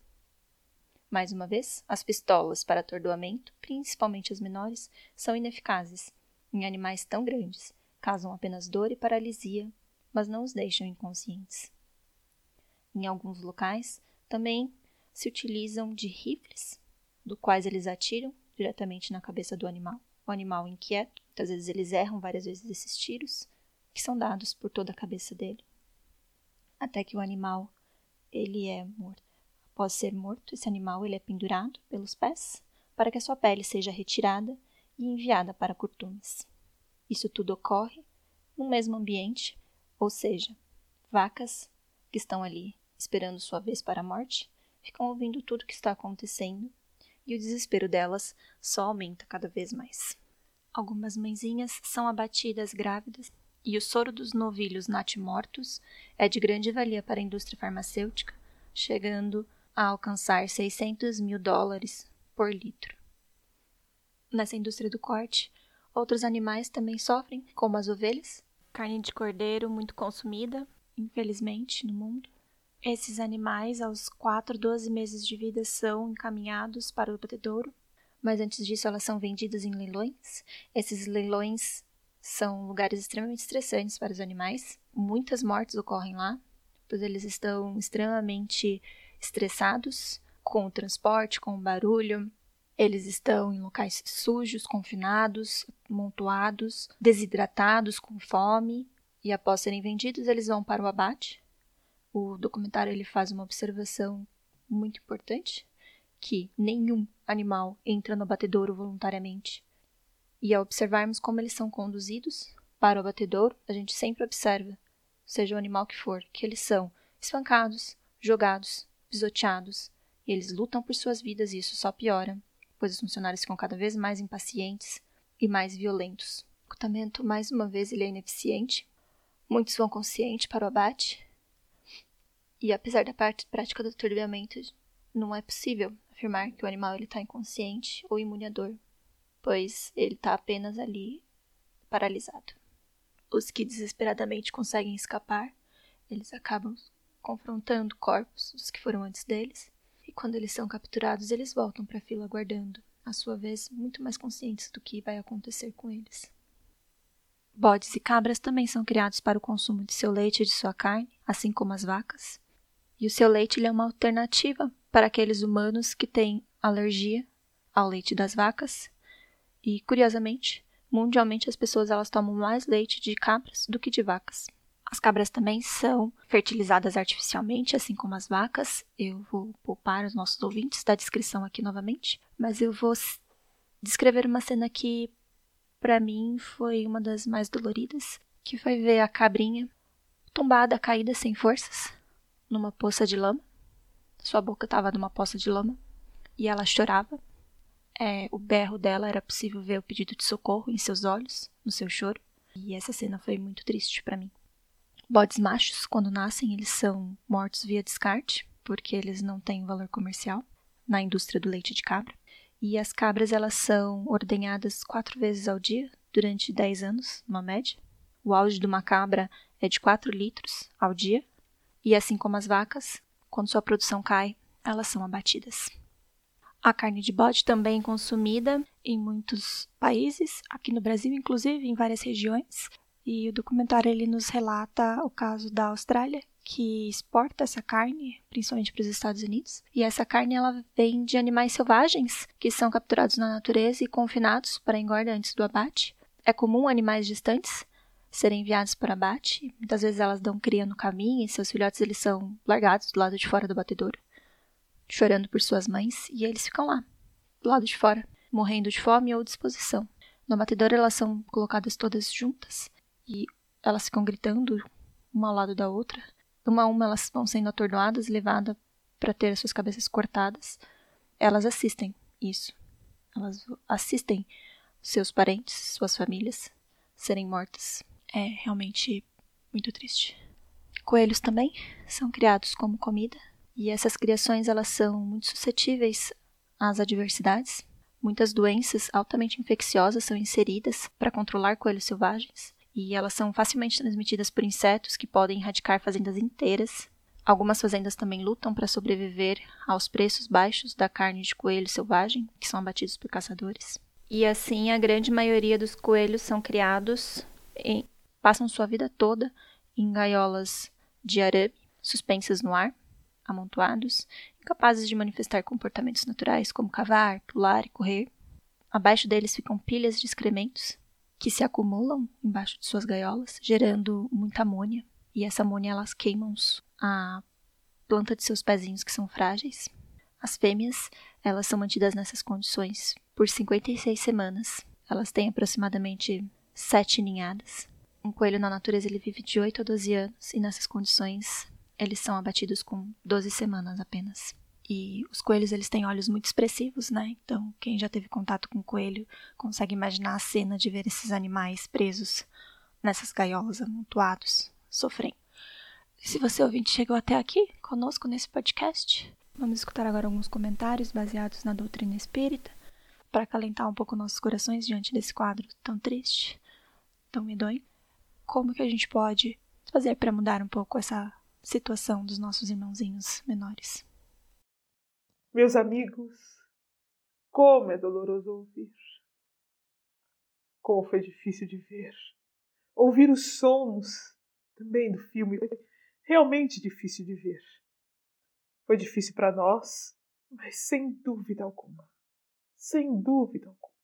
Mais uma vez, as pistolas para atordoamento, principalmente as menores, são ineficazes em animais tão grandes, causam apenas dor e paralisia, mas não os deixam inconscientes. Em alguns locais, também se utilizam de rifles, do quais eles atiram diretamente na cabeça do animal. O animal inquieto, muitas vezes eles erram várias vezes esses tiros, que são dados por toda a cabeça dele, até que o animal ele é morto. Após ser morto, esse animal ele é pendurado pelos pés para que a sua pele seja retirada e enviada para curtumes. Isso tudo ocorre no mesmo ambiente, ou seja, vacas que estão ali esperando sua vez para a morte ficam ouvindo tudo o que está acontecendo e o desespero delas só aumenta cada vez mais. Algumas mãezinhas são abatidas grávidas e o soro dos novilhos natimortos é de grande valia para a indústria farmacêutica, chegando a alcançar 600 mil dólares por litro. Nessa indústria do corte, outros animais também sofrem, como as ovelhas, carne de cordeiro muito consumida, infelizmente, no mundo, esses animais, aos 4, 12 meses de vida, são encaminhados para o abatedouro, mas antes disso elas são vendidas em leilões. Esses leilões são lugares extremamente estressantes para os animais. Muitas mortes ocorrem lá, pois eles estão extremamente estressados com o transporte, com o barulho. Eles estão em locais sujos, confinados, montuados, desidratados, com fome. E após serem vendidos, eles vão para o abate, o documentário ele faz uma observação muito importante, que nenhum animal entra no abatedouro voluntariamente. E ao observarmos como eles são conduzidos para o abatedouro, a gente sempre observa, seja o animal que for, que eles são espancados, jogados, pisoteados, e eles lutam por suas vidas e isso só piora, pois os funcionários ficam cada vez mais impacientes e mais violentos. O recrutamento, mais uma vez, ele é ineficiente. Muitos vão consciente para o abate, e apesar da parte prática do atordoamento, não é possível afirmar que o animal está inconsciente ou imune à dor, pois ele está apenas ali paralisado. Os que desesperadamente conseguem escapar, eles acabam confrontando corpos dos que foram antes deles, e quando eles são capturados, eles voltam para a fila aguardando, à sua vez, muito mais conscientes do que vai acontecer com eles. Bodes e cabras também são criados para o consumo de seu leite e de sua carne, assim como as vacas. E o seu leite é uma alternativa para aqueles humanos que têm alergia ao leite das vacas. E, curiosamente, mundialmente as pessoas elas tomam mais leite de cabras do que de vacas. As cabras também são fertilizadas artificialmente, assim como as vacas. Eu vou poupar os nossos ouvintes da descrição aqui novamente, mas eu vou descrever uma cena que para mim foi uma das mais doloridas, que foi ver a cabrinha tombada, caída sem forças, numa poça de lama. Sua boca estava numa poça de lama e ela chorava. É, o berro dela era possível ver o pedido de socorro em seus olhos, no seu choro. E essa cena foi muito triste para mim. Bodes machos, quando nascem, eles são mortos via descarte, porque eles não têm valor comercial na indústria do leite de cabra. E as cabras elas são ordenhadas quatro vezes ao dia durante 10 anos, numa média. O auge de uma cabra é de 4 litros ao dia, e assim como as vacas, quando sua produção cai, elas são abatidas. A carne de bode também é consumida em muitos países, aqui no Brasil, inclusive em várias regiões. E o documentário ele nos relata o caso da Austrália, que exporta essa carne, principalmente para os Estados Unidos. E essa carne ela vem de animais selvagens que são capturados na natureza e confinados para engorda antes do abate. É comum animais distantes serem enviados para abate. Muitas vezes elas dão cria no caminho e seus filhotes eles são largados do lado de fora do batedouro, chorando por suas mães, e eles ficam lá, do lado de fora, morrendo de fome ou disposição. No batedouro elas são colocadas todas juntas e elas ficam gritando uma ao lado da outra. Uma a uma elas vão sendo atordoadas levadas para ter as suas cabeças cortadas. Elas assistem isso. Elas assistem seus parentes, suas famílias serem mortas é realmente muito triste. Coelhos também são criados como comida e essas criações elas são muito suscetíveis às adversidades. Muitas doenças altamente infecciosas são inseridas para controlar coelhos selvagens e elas são facilmente transmitidas por insetos que podem erradicar fazendas inteiras. Algumas fazendas também lutam para sobreviver aos preços baixos da carne de coelho selvagem, que são abatidos por caçadores. E assim, a grande maioria dos coelhos são criados, em, passam sua vida toda em gaiolas de arame, suspensas no ar, amontoados, incapazes de manifestar comportamentos naturais como cavar, pular e correr. Abaixo deles ficam pilhas de excrementos que se acumulam embaixo de suas gaiolas, gerando muita amônia. E essa amônia elas queimam a planta de seus pezinhos que são frágeis. As fêmeas, elas são mantidas nessas condições por 56 semanas. Elas têm aproximadamente sete ninhadas. Um coelho na natureza ele vive de 8 a 12 anos e nessas condições eles são abatidos com 12 semanas apenas. E os coelhos eles têm olhos muito expressivos, né? Então, quem já teve contato com coelho consegue imaginar a cena de ver esses animais presos nessas gaiolas amontoados, sofrendo. Se você ouvinte chegou até aqui conosco nesse podcast, vamos escutar agora alguns comentários baseados na doutrina espírita para acalentar um pouco nossos corações diante desse quadro tão triste, tão medonho. Como que a gente pode fazer para mudar um pouco essa situação dos nossos irmãozinhos menores? Meus amigos, como é doloroso ouvir. Como foi difícil de ver. Ouvir os sons também do filme foi realmente difícil de ver. Foi difícil para nós, mas sem dúvida alguma. Sem dúvida alguma.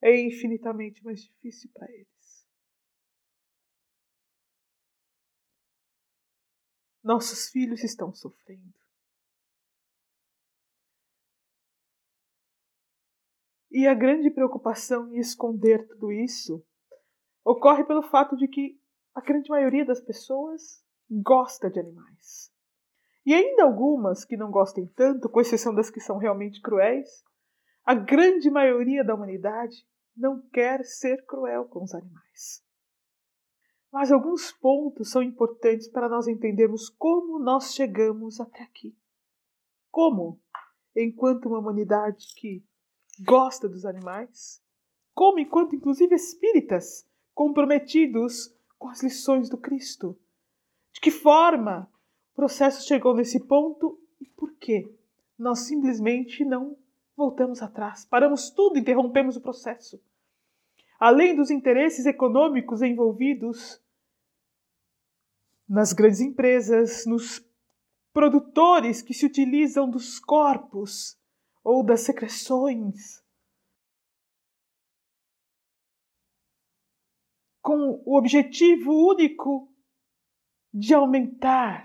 É infinitamente mais difícil para eles. Nossos filhos estão sofrendo. E a grande preocupação em esconder tudo isso ocorre pelo fato de que a grande maioria das pessoas gosta de animais. E ainda algumas que não gostem tanto, com exceção das que são realmente cruéis, a grande maioria da humanidade não quer ser cruel com os animais. Mas alguns pontos são importantes para nós entendermos como nós chegamos até aqui. Como, enquanto uma humanidade que gosta dos animais, como enquanto inclusive espíritas comprometidos com as lições do Cristo. De que forma o processo chegou nesse ponto e por que nós simplesmente não voltamos atrás, paramos tudo, interrompemos o processo. Além dos interesses econômicos envolvidos nas grandes empresas, nos produtores que se utilizam dos corpos ou das secreções. Com o objetivo único de aumentar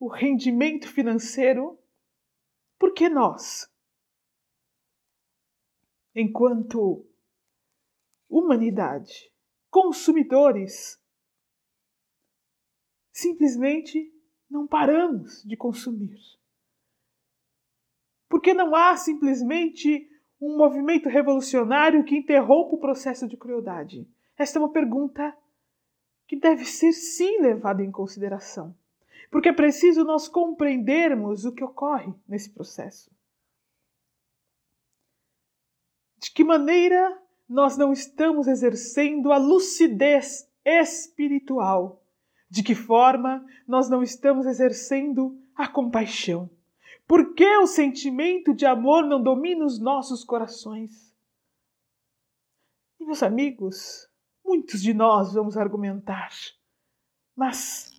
o rendimento financeiro, por que nós, enquanto humanidade, consumidores, simplesmente não paramos de consumir? Porque não há simplesmente um movimento revolucionário que interrompa o processo de crueldade? Esta é uma pergunta que deve ser sim levada em consideração. Porque é preciso nós compreendermos o que ocorre nesse processo. De que maneira nós não estamos exercendo a lucidez espiritual? De que forma nós não estamos exercendo a compaixão? Por que o sentimento de amor não domina os nossos corações? E, meus amigos, muitos de nós vamos argumentar, mas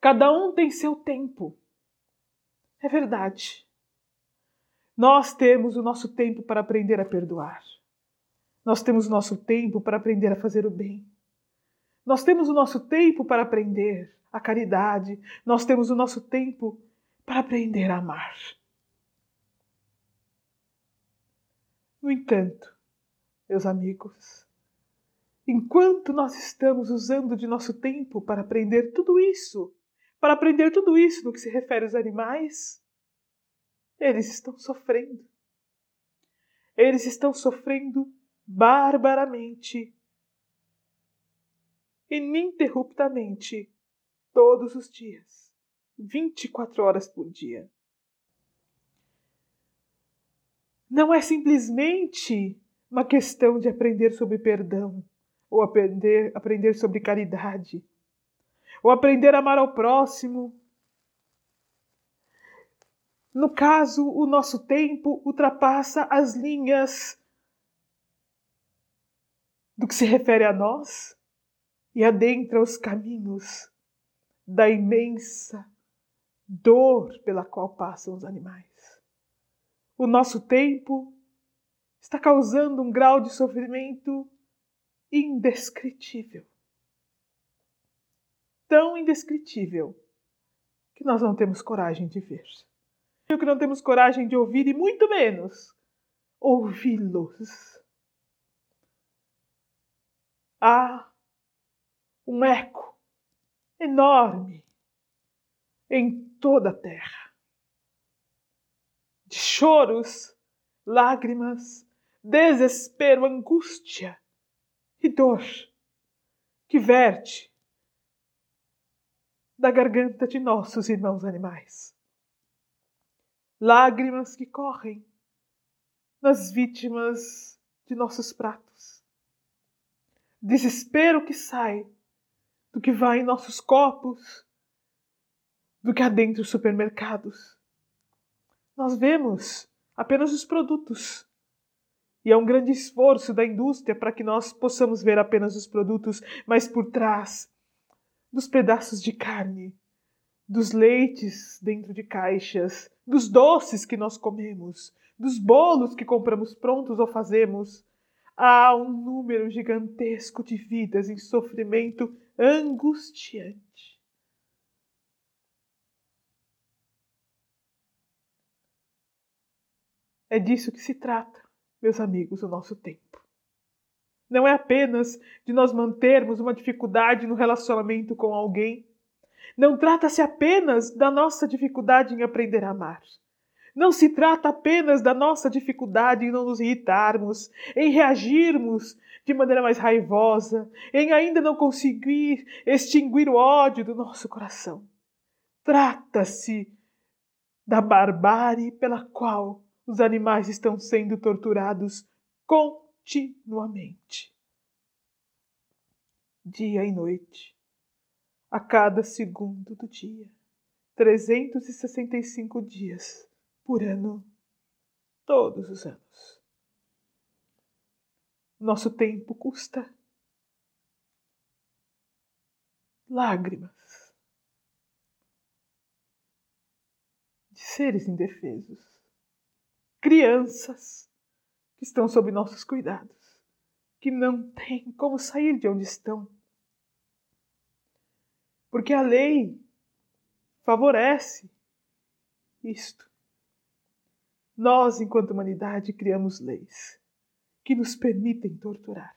cada um tem seu tempo. É verdade. Nós temos o nosso tempo para aprender a perdoar. Nós temos o nosso tempo para aprender a fazer o bem. Nós temos o nosso tempo para aprender a caridade. Nós temos o nosso tempo para aprender a amar. No entanto, meus amigos, enquanto nós estamos usando de nosso tempo para aprender tudo isso, para aprender tudo isso no que se refere aos animais, eles estão sofrendo. Eles estão sofrendo barbaramente, ininterruptamente, todos os dias. 24 horas por dia. Não é simplesmente uma questão de aprender sobre perdão, ou aprender, aprender sobre caridade, ou aprender a amar ao próximo. No caso, o nosso tempo ultrapassa as linhas do que se refere a nós e adentra os caminhos da imensa dor pela qual passam os animais. O nosso tempo está causando um grau de sofrimento indescritível. Tão indescritível que nós não temos coragem de ver. Que não temos coragem de ouvir e muito menos ouvi-los. Há um eco enorme em toda a terra de choros, lágrimas, desespero, angústia e dor que verte da garganta de nossos irmãos animais. Lágrimas que correm nas vítimas de nossos pratos. Desespero que sai do que vai em nossos copos, do que há dentro dos supermercados. Nós vemos apenas os produtos e é um grande esforço da indústria para que nós possamos ver apenas os produtos, mas por trás dos pedaços de carne, dos leites dentro de caixas, dos doces que nós comemos, dos bolos que compramos prontos ou fazemos, há um número gigantesco de vidas em sofrimento angustiante. É disso que se trata meus amigos, o nosso tempo. Não é apenas de nós mantermos uma dificuldade no relacionamento com alguém. Não trata-se apenas da nossa dificuldade em aprender a amar. Não se trata apenas da nossa dificuldade em não nos irritarmos, em reagirmos de maneira mais raivosa, em ainda não conseguir extinguir o ódio do nosso coração. Trata-se da barbárie pela qual os animais estão sendo torturados continuamente. Dia e noite, a cada segundo do dia, 365 dias por ano, todos os anos. Nosso tempo custa lágrimas de seres indefesos crianças que estão sob nossos cuidados, que não têm como sair de onde estão. Porque a lei favorece isto. Nós, enquanto humanidade, criamos leis que nos permitem torturar.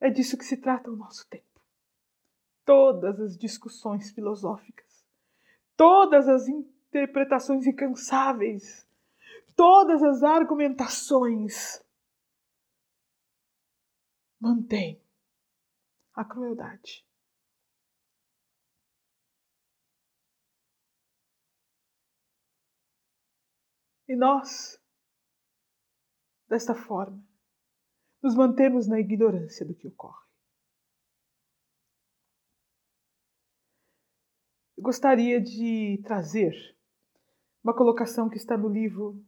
É disso que se trata o nosso tempo. Todas as discussões filosóficas todas as interpretações incansáveis, todas as argumentações. Mantém a crueldade. E nós, desta forma, nos mantemos na ignorância do que ocorre. Eu gostaria de trazer uma colocação que está no livro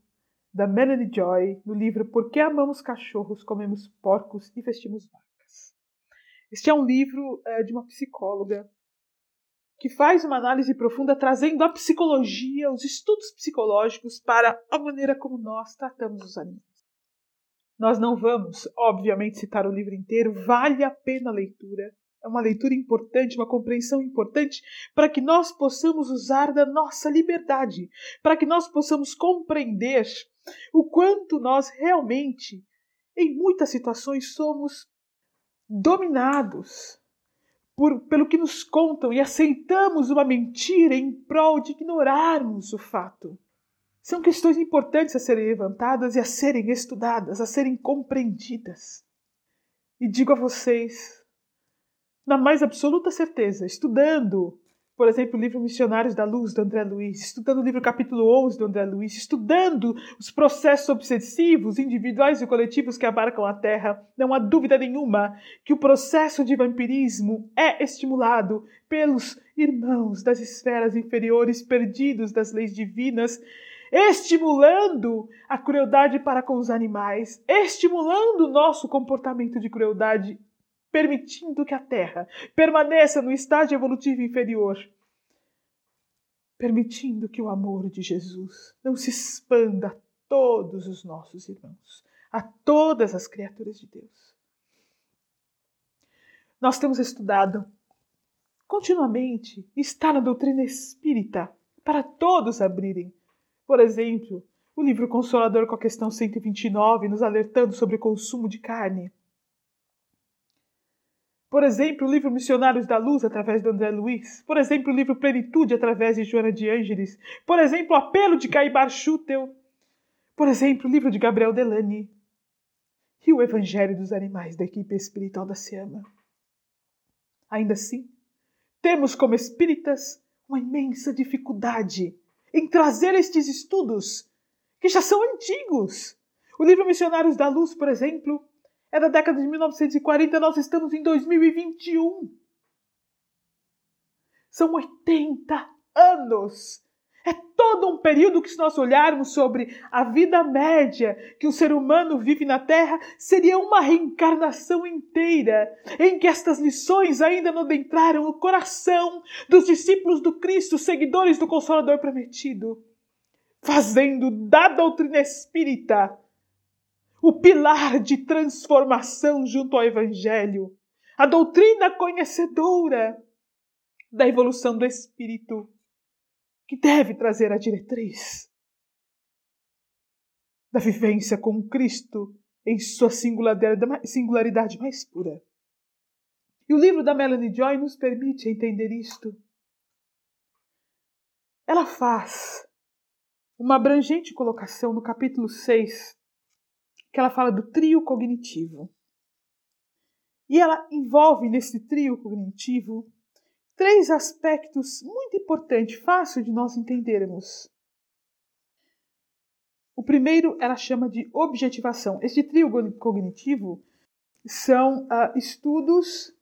da Melanie Joy, no livro Por que amamos cachorros, comemos porcos e vestimos vacas. Este é um livro é, de uma psicóloga que faz uma análise profunda trazendo a psicologia, os estudos psicológicos para a maneira como nós tratamos os animais. Nós não vamos, obviamente, citar o livro inteiro, vale a pena a leitura é uma leitura importante, uma compreensão importante para que nós possamos usar da nossa liberdade, para que nós possamos compreender o quanto nós realmente, em muitas situações, somos dominados por, pelo que nos contam e aceitamos uma mentira em prol de ignorarmos o fato. São questões importantes a serem levantadas e a serem estudadas, a serem compreendidas. E digo a vocês, na mais absoluta certeza, estudando por exemplo, o livro Missionários da Luz, do André Luiz, estudando o livro capítulo 11 do André Luiz, estudando os processos obsessivos, individuais e coletivos que abarcam a Terra, não há dúvida nenhuma que o processo de vampirismo é estimulado pelos irmãos das esferas inferiores perdidos das leis divinas, estimulando a crueldade para com os animais, estimulando o nosso comportamento de crueldade permitindo que a Terra permaneça no estágio evolutivo inferior, permitindo que o amor de Jesus não se expanda a todos os nossos irmãos, a todas as criaturas de Deus. Nós temos estudado continuamente, está na doutrina espírita, para todos abrirem. Por exemplo, o livro Consolador com a questão 129, nos alertando sobre o consumo de carne por exemplo, o livro Missionários da Luz, através de André Luiz. Por exemplo, o livro Plenitude, através de Joana de Ângeles. Por exemplo, o Apelo de Caibar Schutel. Por exemplo, o livro de Gabriel Delany. E o Evangelho dos Animais, da equipe espiritual da Seama. Ainda assim, temos como espíritas uma imensa dificuldade em trazer estes estudos, que já são antigos. O livro Missionários da Luz, por exemplo, é da década de 1940, nós estamos em 2021. São 80 anos. É todo um período que, se nós olharmos sobre a vida média que o ser humano vive na Terra, seria uma reencarnação inteira, em que estas lições ainda não adentraram o coração dos discípulos do Cristo, seguidores do Consolador prometido, fazendo da doutrina espírita o pilar de transformação junto ao Evangelho, a doutrina conhecedora da evolução do espírito, que deve trazer a diretriz da vivência com Cristo em sua singularidade mais pura. E o livro da Melanie Joy nos permite entender isto. Ela faz uma abrangente colocação no capítulo 6 que ela fala do trio cognitivo. E ela envolve nesse trio cognitivo três aspectos muito importantes, fácil de nós entendermos. O primeiro ela chama de objetivação. Este trio cognitivo são uh, estudos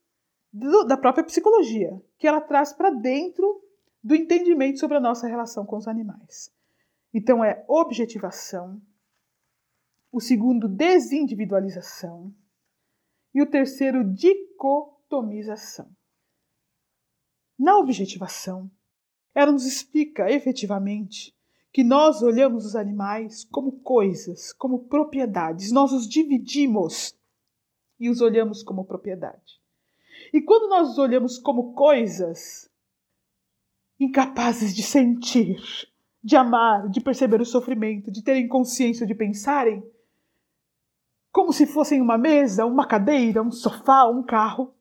do, da própria psicologia, que ela traz para dentro do entendimento sobre a nossa relação com os animais. Então, é objetivação, o segundo, desindividualização, e o terceiro, dicotomização. Na objetivação, ela nos explica efetivamente que nós olhamos os animais como coisas, como propriedades, nós os dividimos e os olhamos como propriedade. E quando nós os olhamos como coisas, incapazes de sentir, de amar, de perceber o sofrimento, de terem consciência, de pensarem, como se fossem uma mesa, uma cadeira, um sofá, um carro.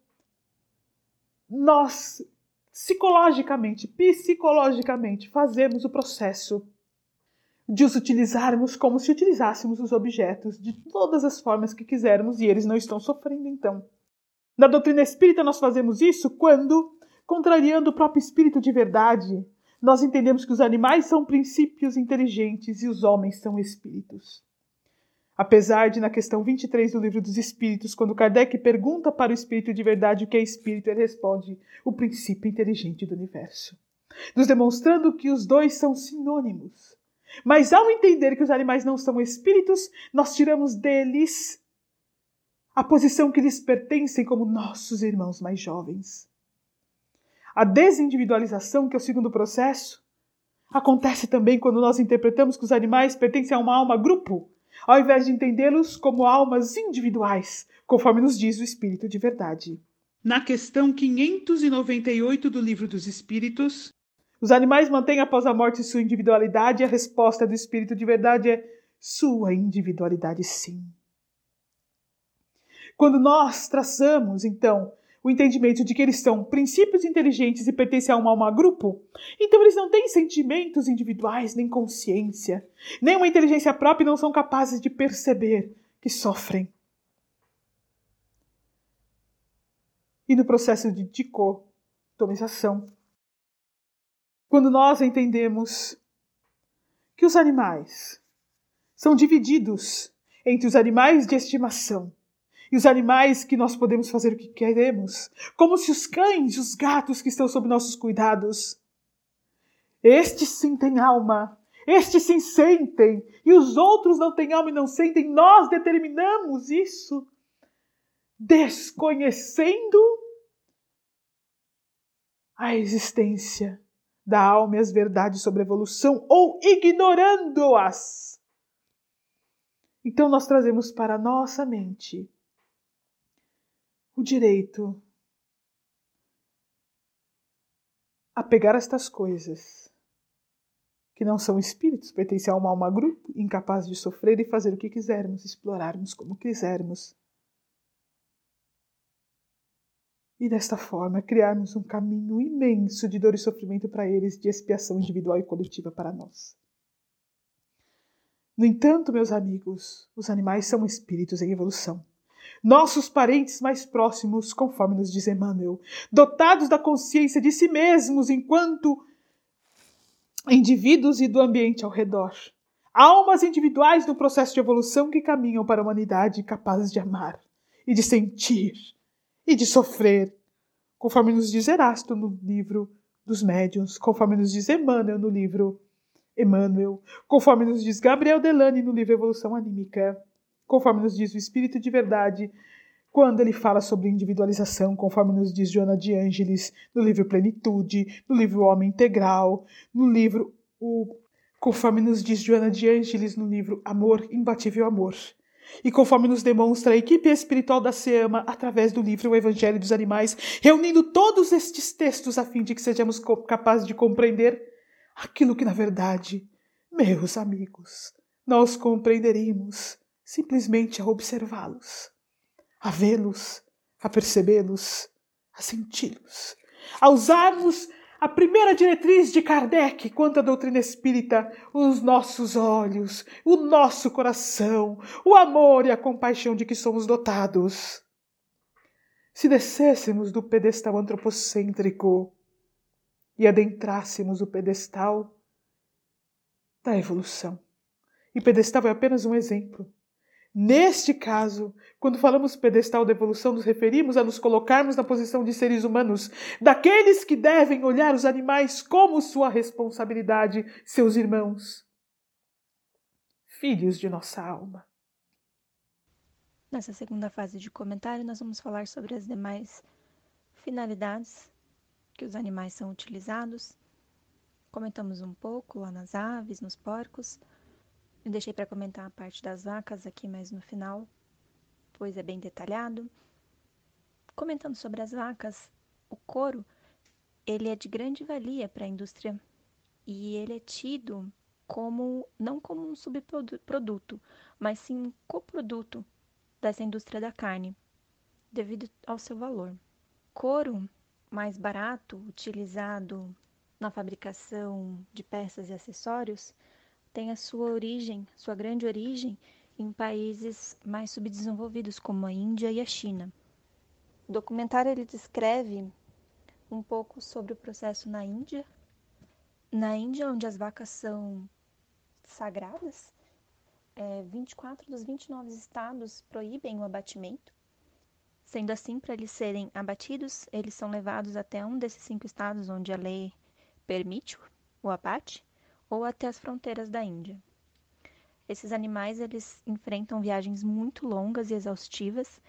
Nós, psicologicamente, psicologicamente, fazemos o processo de os utilizarmos como se utilizássemos os objetos de todas as formas que quisermos e eles não estão sofrendo então. Na doutrina espírita, nós fazemos isso quando, contrariando o próprio espírito de verdade, nós entendemos que os animais são princípios inteligentes e os homens são espíritos. Apesar de, na questão 23 do Livro dos Espíritos, quando Kardec pergunta para o espírito de verdade o que é espírito, ele responde: o princípio inteligente do universo. Nos demonstrando que os dois são sinônimos. Mas ao entender que os animais não são espíritos, nós tiramos deles a posição que lhes pertencem como nossos irmãos mais jovens. A desindividualização, que é o segundo processo, acontece também quando nós interpretamos que os animais pertencem a uma alma grupo ao invés de entendê-los como almas individuais, conforme nos diz o Espírito de Verdade. Na questão 598 do Livro dos Espíritos, os animais mantêm após a morte sua individualidade e a resposta do Espírito de Verdade é sua individualidade, sim. Quando nós traçamos, então, o entendimento de que eles são princípios inteligentes e pertencem a uma alma grupo, então eles não têm sentimentos individuais, nem consciência, nem uma inteligência própria e não são capazes de perceber que sofrem. E no processo de dicotomização, quando nós entendemos que os animais são divididos entre os animais de estimação e os animais que nós podemos fazer o que queremos, como se os cães e os gatos que estão sob nossos cuidados. Estes sim têm alma, estes sim sentem, e os outros não têm alma e não sentem. Nós determinamos isso, desconhecendo a existência da alma e as verdades sobre a evolução ou ignorando-as. Então nós trazemos para a nossa mente o direito a pegar estas coisas que não são espíritos, pertencem a uma alma grupo, incapaz de sofrer e fazer o que quisermos, explorarmos como quisermos. E desta forma criarmos um caminho imenso de dor e sofrimento para eles, de expiação individual e coletiva para nós. No entanto, meus amigos, os animais são espíritos em evolução nossos parentes mais próximos, conforme nos diz Emmanuel, dotados da consciência de si mesmos enquanto indivíduos e do ambiente ao redor. Almas individuais no processo de evolução que caminham para a humanidade capazes de amar e de sentir e de sofrer, conforme nos diz Erasto no livro dos Médiuns, conforme nos diz Emmanuel no livro Emmanuel, conforme nos diz Gabriel Delane no livro Evolução Anímica conforme nos diz o Espírito de Verdade, quando ele fala sobre individualização, conforme nos diz Joana de Ângeles, no livro Plenitude, no livro Homem Integral, no livro o conforme nos diz Joana de Ângeles no livro Amor, Imbatível Amor. E conforme nos demonstra a equipe espiritual da SEAMA através do livro O Evangelho dos Animais, reunindo todos estes textos a fim de que sejamos capazes de compreender aquilo que, na verdade, meus amigos, nós compreenderíamos simplesmente a observá-los, a vê-los, a percebê-los, a senti-los, a usarmos a primeira diretriz de Kardec quanto à doutrina espírita, os nossos olhos, o nosso coração, o amor e a compaixão de que somos dotados. Se descêssemos do pedestal antropocêntrico e adentrássemos o pedestal da evolução. E pedestal é apenas um exemplo. Neste caso, quando falamos pedestal da evolução, nos referimos a nos colocarmos na posição de seres humanos, daqueles que devem olhar os animais como sua responsabilidade, seus irmãos, filhos de nossa alma. Nessa segunda fase de comentário, nós vamos falar sobre as demais finalidades que os animais são utilizados. Comentamos um pouco lá nas aves, nos porcos eu deixei para comentar a parte das vacas aqui mais no final, pois é bem detalhado. Comentando sobre as vacas, o couro ele é de grande valia para a indústria e ele é tido como não como um subproduto, mas sim um coproduto dessa indústria da carne, devido ao seu valor. Couro mais barato, utilizado na fabricação de peças e acessórios, tem a sua origem, sua grande origem, em países mais subdesenvolvidos como a Índia e a China. O documentário ele descreve um pouco sobre o processo na Índia. Na Índia, onde as vacas são sagradas, é, 24 dos 29 estados proíbem o abatimento. Sendo assim, para eles serem abatidos, eles são levados até um desses cinco estados onde a lei permite o abate ou até as fronteiras da Índia. Esses animais eles enfrentam viagens muito longas e exaustivas,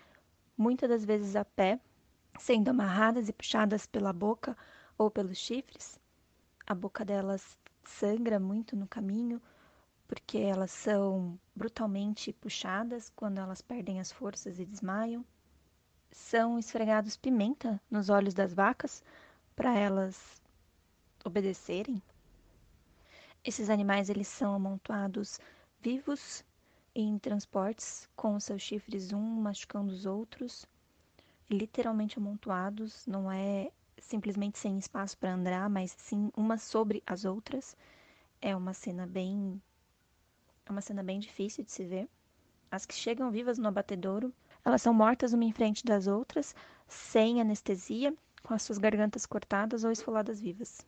muitas das vezes a pé, sendo amarradas e puxadas pela boca ou pelos chifres. A boca delas sangra muito no caminho, porque elas são brutalmente puxadas quando elas perdem as forças e desmaiam. São esfregados pimenta nos olhos das vacas para elas obedecerem. Esses animais eles são amontoados vivos em transportes com seus chifres um machucando os outros, literalmente amontoados, não é simplesmente sem espaço para andar, mas sim uma sobre as outras. É uma cena bem é uma cena bem difícil de se ver. As que chegam vivas no abatedouro, elas são mortas uma em frente das outras, sem anestesia, com as suas gargantas cortadas ou esfoladas vivas.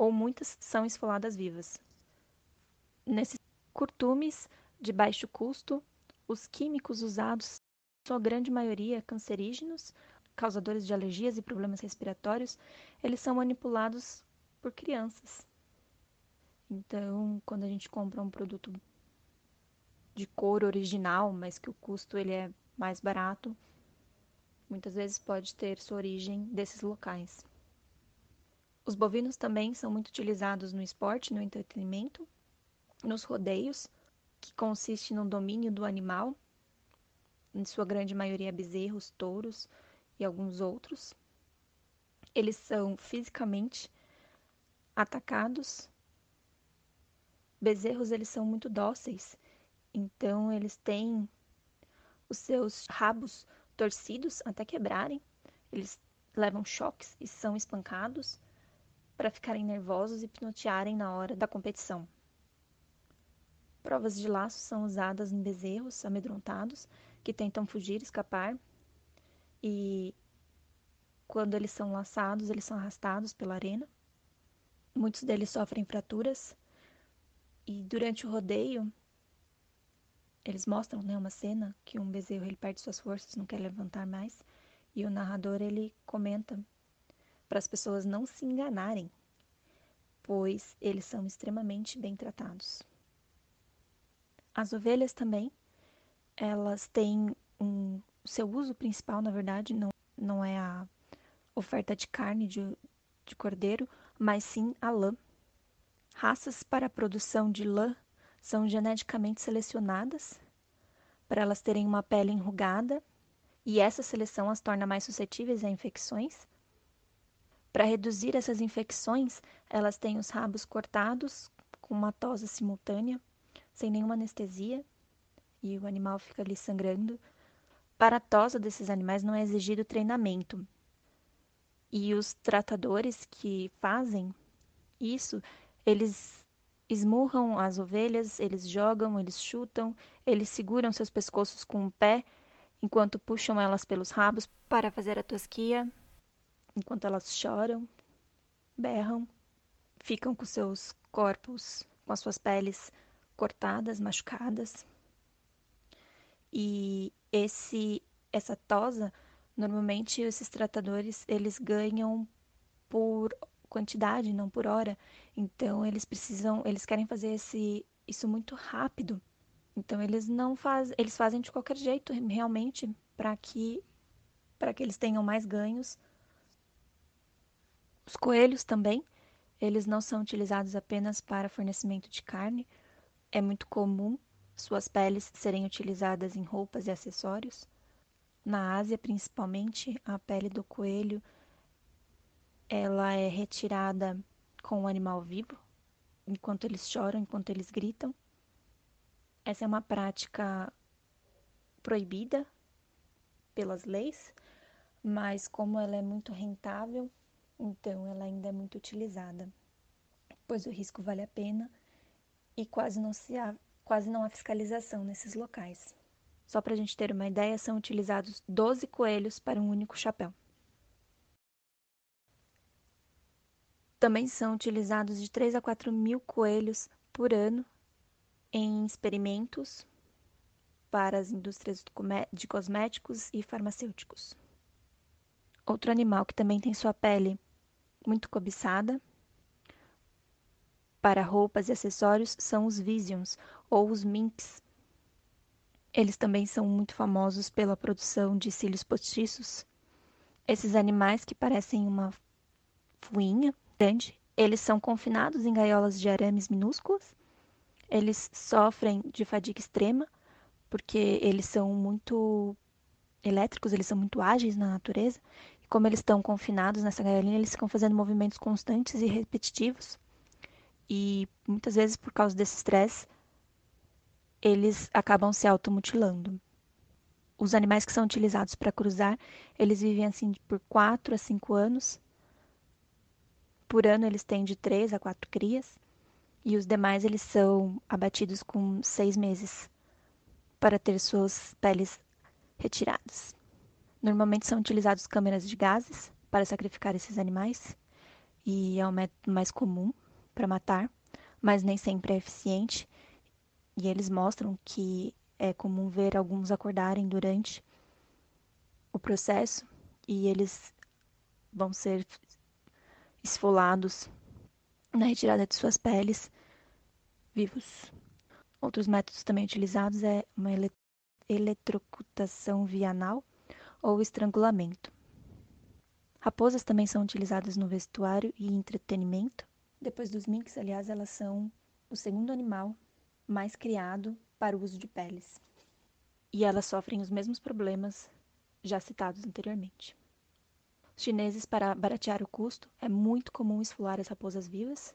Ou muitas são esfoladas vivas. Nesses curtumes de baixo custo, os químicos usados, sua grande maioria cancerígenos, causadores de alergias e problemas respiratórios, eles são manipulados por crianças. Então, quando a gente compra um produto de cor original, mas que o custo ele é mais barato, muitas vezes pode ter sua origem desses locais. Os bovinos também são muito utilizados no esporte, no entretenimento, nos rodeios, que consiste no domínio do animal, em sua grande maioria bezerros, touros e alguns outros. Eles são fisicamente atacados. Bezerros eles são muito dóceis, então eles têm os seus rabos torcidos até quebrarem. Eles levam choques e são espancados para ficarem nervosos e pinotearem na hora da competição. Provas de laço são usadas em bezerros amedrontados que tentam fugir, escapar, e quando eles são laçados, eles são arrastados pela arena. Muitos deles sofrem fraturas, e durante o rodeio, eles mostram né, uma cena que um bezerro ele perde suas forças, não quer levantar mais, e o narrador ele comenta para as pessoas não se enganarem, pois eles são extremamente bem tratados. As ovelhas também, elas têm um seu uso principal, na verdade, não, não é a oferta de carne de, de cordeiro, mas sim a lã. Raças para a produção de lã são geneticamente selecionadas para elas terem uma pele enrugada e essa seleção as torna mais suscetíveis a infecções para reduzir essas infecções, elas têm os rabos cortados com uma tosa simultânea, sem nenhuma anestesia, e o animal fica ali sangrando. Para a tosa desses animais não é exigido treinamento. E os tratadores que fazem isso, eles esmurram as ovelhas, eles jogam, eles chutam, eles seguram seus pescoços com o pé enquanto puxam elas pelos rabos para fazer a tosquia enquanto elas choram, berram, ficam com seus corpos, com as suas peles cortadas, machucadas. E esse essa tosa, normalmente esses tratadores, eles ganham por quantidade, não por hora. Então eles precisam, eles querem fazer esse isso muito rápido. Então eles não fazem, eles fazem de qualquer jeito realmente para que para que eles tenham mais ganhos os coelhos também, eles não são utilizados apenas para fornecimento de carne. É muito comum suas peles serem utilizadas em roupas e acessórios. Na Ásia, principalmente, a pele do coelho ela é retirada com o animal vivo, enquanto eles choram, enquanto eles gritam. Essa é uma prática proibida pelas leis, mas como ela é muito rentável, então ela ainda é muito utilizada, pois o risco vale a pena e quase não, se há, quase não há fiscalização nesses locais. Só para a gente ter uma ideia, são utilizados 12 coelhos para um único chapéu. Também são utilizados de 3 a 4 mil coelhos por ano em experimentos para as indústrias de cosméticos e farmacêuticos. Outro animal que também tem sua pele muito cobiçada para roupas e acessórios são os Visions ou os Minks. Eles também são muito famosos pela produção de cílios postiços. Esses animais que parecem uma fuinha grande, eles são confinados em gaiolas de arames minúsculas. Eles sofrem de fadiga extrema porque eles são muito elétricos, eles são muito ágeis na natureza como eles estão confinados nessa gaiolinha, eles ficam fazendo movimentos constantes e repetitivos. E muitas vezes, por causa desse estresse, eles acabam se automutilando. Os animais que são utilizados para cruzar, eles vivem assim por 4 a 5 anos. Por ano, eles têm de 3 a 4 crias. E os demais, eles são abatidos com 6 meses para ter suas peles retiradas. Normalmente são utilizados câmeras de gases para sacrificar esses animais e é o método mais comum para matar, mas nem sempre é eficiente. E eles mostram que é comum ver alguns acordarem durante o processo e eles vão ser esfolados na retirada de suas peles vivos. Outros métodos também utilizados é uma eletrocutação via anal ou estrangulamento. Raposas também são utilizadas no vestuário e entretenimento. Depois dos minks, aliás, elas são o segundo animal mais criado para o uso de peles. E elas sofrem os mesmos problemas já citados anteriormente. Os chineses, para baratear o custo, é muito comum esfolar as raposas vivas,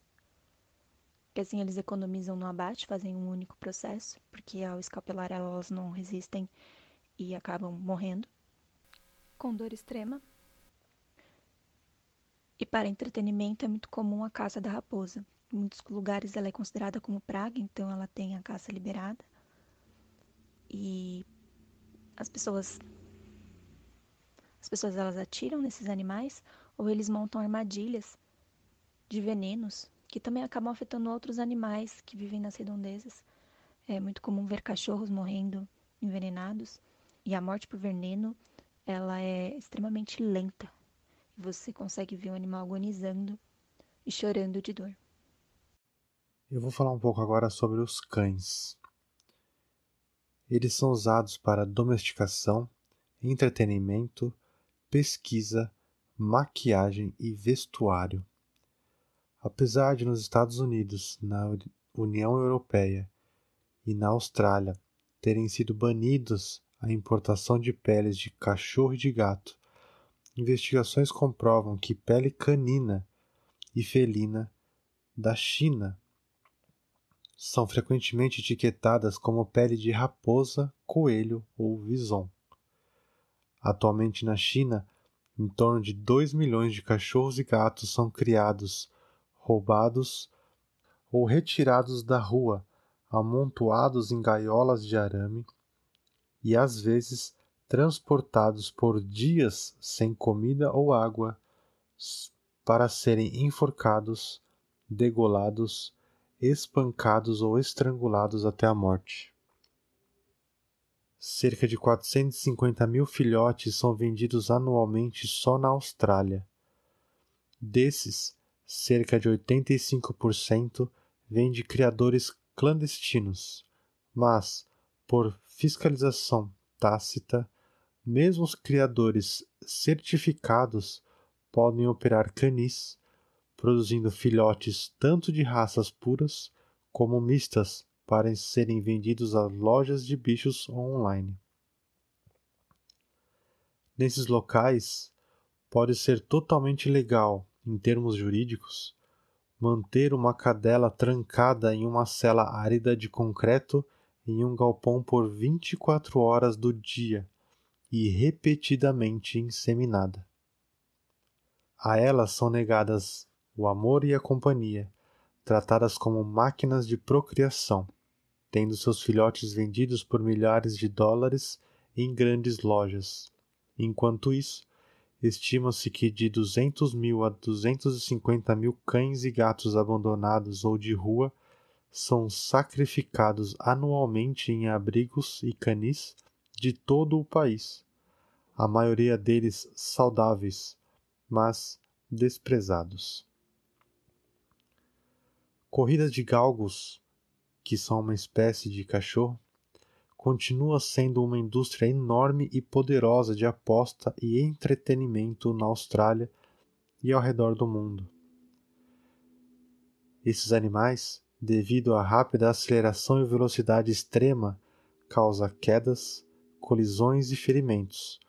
que assim eles economizam no abate, fazem um único processo, porque ao escapelar elas não resistem e acabam morrendo com dor extrema. E para entretenimento é muito comum a caça da raposa. Em muitos lugares ela é considerada como praga, então ela tem a caça liberada. E as pessoas as pessoas elas atiram nesses animais ou eles montam armadilhas de venenos que também acabam afetando outros animais que vivem nas redondezas. É muito comum ver cachorros morrendo envenenados e a morte por veneno ela é extremamente lenta. Você consegue ver o animal agonizando e chorando de dor. Eu vou falar um pouco agora sobre os cães. Eles são usados para domesticação, entretenimento, pesquisa, maquiagem e vestuário. Apesar de nos Estados Unidos, na União Europeia e na Austrália terem sido banidos a importação de peles de cachorro e de gato, investigações comprovam que pele canina e felina da China são frequentemente etiquetadas como pele de raposa, coelho ou vison. Atualmente na China, em torno de 2 milhões de cachorros e gatos são criados, roubados ou retirados da rua, amontoados em gaiolas de arame e às vezes transportados por dias sem comida ou água para serem enforcados, degolados, espancados ou estrangulados até a morte. Cerca de 450 mil filhotes são vendidos anualmente só na Austrália. Desses, cerca de 85% vem de criadores clandestinos, mas, por fiscalização tácita, mesmo os criadores certificados podem operar canis, produzindo filhotes tanto de raças puras como mistas para serem vendidos a lojas de bichos online. Nesses locais, pode ser totalmente legal, em termos jurídicos, manter uma cadela trancada em uma cela árida de concreto em um galpão por 24 horas do dia e repetidamente inseminada. A elas são negadas o amor e a companhia, tratadas como máquinas de procriação tendo seus filhotes vendidos por milhares de dólares em grandes lojas. Enquanto isso, estima-se que de 200 mil a 250 mil cães e gatos abandonados ou de rua são sacrificados anualmente em abrigos e canis de todo o país, a maioria deles saudáveis, mas desprezados. Corridas de galgos que são uma espécie de cachorro, continua sendo uma indústria enorme e poderosa de aposta e entretenimento na Austrália e ao redor do mundo. Esses animais, devido à rápida aceleração e velocidade extrema, causam quedas, colisões e ferimentos,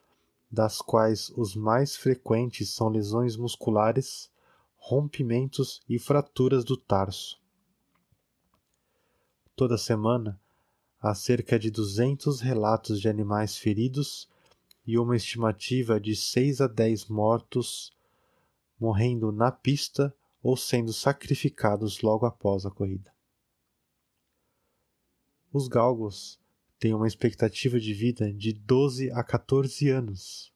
das quais os mais frequentes são lesões musculares, rompimentos e fraturas do tarso. Toda semana, há cerca de 200 relatos de animais feridos e uma estimativa de 6 a 10 mortos morrendo na pista ou sendo sacrificados logo após a corrida. Os galgos têm uma expectativa de vida de 12 a 14 anos.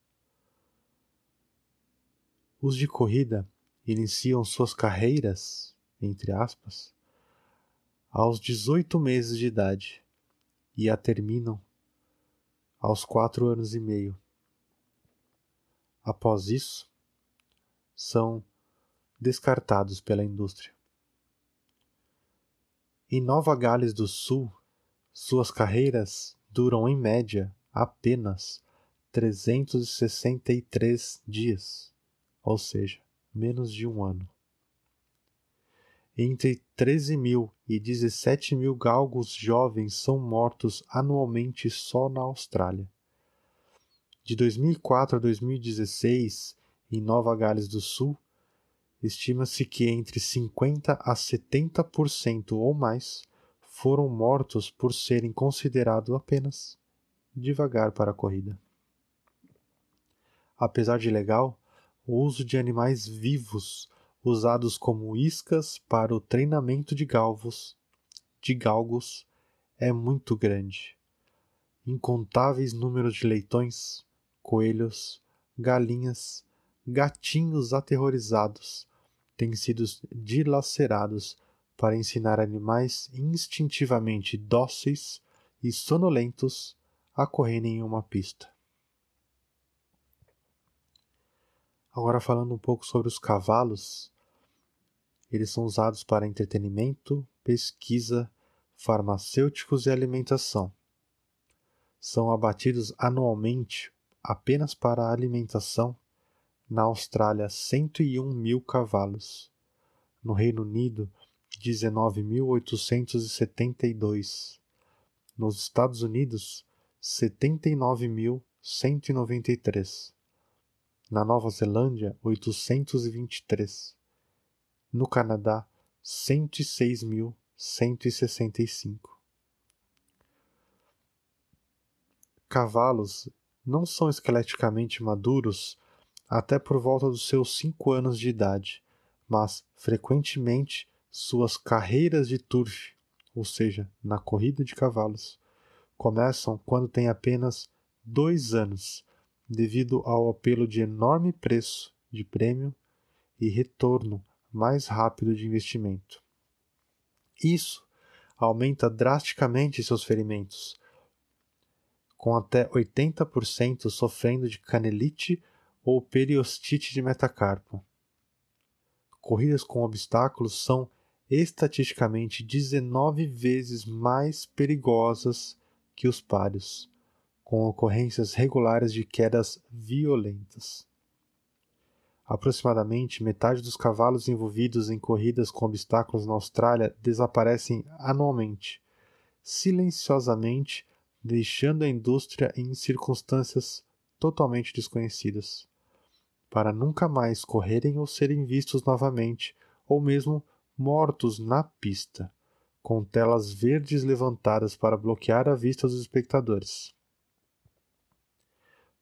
Os de corrida iniciam suas carreiras, entre aspas, aos 18 meses de idade e a terminam aos quatro anos e meio. Após isso, são descartados pela indústria. Em Nova Gales do Sul, suas carreiras duram em média apenas 363 dias, ou seja, menos de um ano. Entre 13 mil e 17 mil galgos jovens são mortos anualmente só na Austrália. De 2004 a 2016, em Nova Gales do Sul, estima-se que entre 50 a 70% ou mais foram mortos por serem considerados apenas devagar para a corrida. Apesar de legal, o uso de animais vivos usados como iscas para o treinamento de galvos, de galgos, é muito grande. Incontáveis números de leitões, coelhos, galinhas, gatinhos aterrorizados têm sido dilacerados para ensinar animais instintivamente dóceis e sonolentos a correrem em uma pista. Agora falando um pouco sobre os cavalos, eles são usados para entretenimento, pesquisa, farmacêuticos e alimentação. São abatidos anualmente apenas para alimentação na Austrália 101 mil cavalos, no Reino Unido 19.872, nos Estados Unidos 79.193, na Nova Zelândia 823, no Canadá 106.165. Cavalos não são esqueleticamente maduros até por volta dos seus cinco anos de idade, mas frequentemente suas carreiras de turf, ou seja, na corrida de cavalos, começam quando têm apenas dois anos, devido ao apelo de enorme preço de prêmio e retorno mais rápido de investimento. Isso aumenta drasticamente seus ferimentos, com até 80% sofrendo de canelite ou periostite de metacarpo. Corridas com obstáculos são estatisticamente 19 vezes mais perigosas que os páreos, com ocorrências regulares de quedas violentas. Aproximadamente metade dos cavalos envolvidos em corridas com obstáculos na Austrália desaparecem anualmente, silenciosamente, deixando a indústria em circunstâncias totalmente desconhecidas para nunca mais correrem ou serem vistos novamente, ou mesmo mortos na pista, com telas verdes levantadas para bloquear a vista dos espectadores.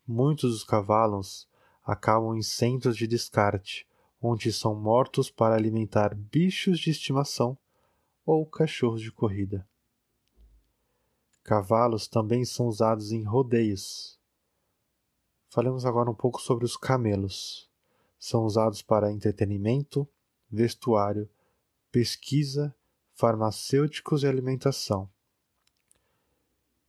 Muitos dos cavalos acabam em centros de descarte, onde são mortos para alimentar bichos de estimação ou cachorros de corrida. Cavalos também são usados em rodeios, Falemos agora um pouco sobre os camelos. São usados para entretenimento, vestuário, pesquisa, farmacêuticos e alimentação.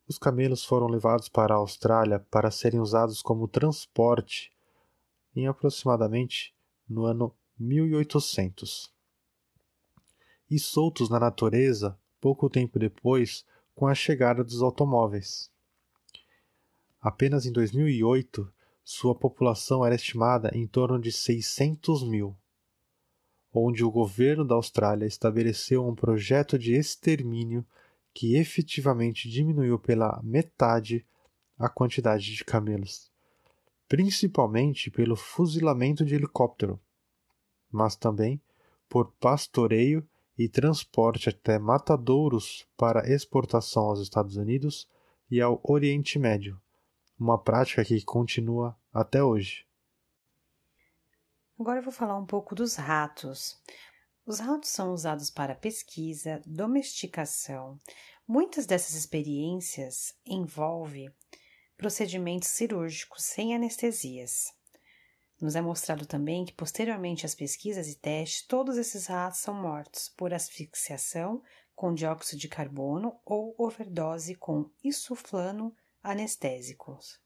Os camelos foram levados para a Austrália para serem usados como transporte em aproximadamente no ano 1800. E soltos na natureza pouco tempo depois com a chegada dos automóveis. Apenas em 2008, sua população era estimada em torno de 600 mil, onde o governo da Austrália estabeleceu um projeto de extermínio que efetivamente diminuiu pela metade a quantidade de camelos, principalmente pelo fuzilamento de helicóptero, mas também por pastoreio e transporte até matadouros para exportação aos Estados Unidos e ao Oriente Médio uma prática que continua até hoje. Agora eu vou falar um pouco dos ratos. Os ratos são usados para pesquisa, domesticação. Muitas dessas experiências envolvem procedimentos cirúrgicos sem anestesias. Nos é mostrado também que, posteriormente às pesquisas e testes, todos esses ratos são mortos por asfixiação com dióxido de carbono ou overdose com isoflano anestésicos.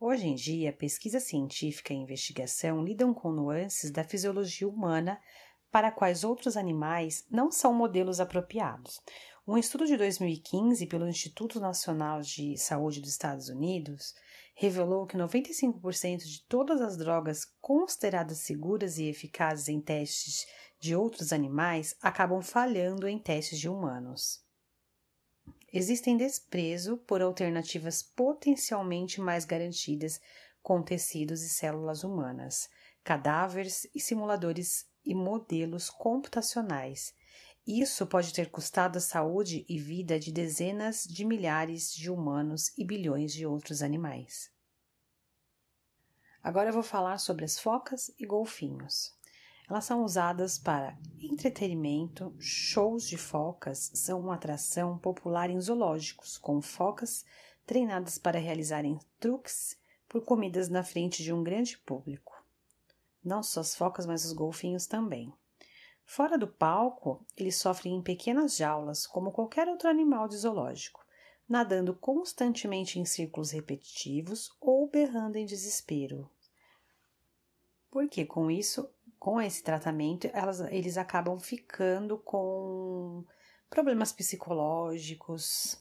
Hoje em dia, pesquisa científica e investigação lidam com nuances da fisiologia humana para quais outros animais não são modelos apropriados. Um estudo de 2015 pelo Instituto Nacional de Saúde dos Estados Unidos revelou que 95% de todas as drogas consideradas seguras e eficazes em testes de outros animais acabam falhando em testes de humanos. Existem desprezo por alternativas potencialmente mais garantidas com tecidos e células humanas, cadáveres e simuladores e modelos computacionais. Isso pode ter custado a saúde e vida de dezenas de milhares de humanos e bilhões de outros animais. Agora eu vou falar sobre as focas e golfinhos. Elas são usadas para entretenimento, shows de focas são uma atração popular em zoológicos, com focas treinadas para realizarem truques por comidas na frente de um grande público. Não só as focas, mas os golfinhos também. Fora do palco, eles sofrem em pequenas jaulas, como qualquer outro animal de zoológico, nadando constantemente em círculos repetitivos ou berrando em desespero. Porque com isso, com esse tratamento, elas, eles acabam ficando com problemas psicológicos.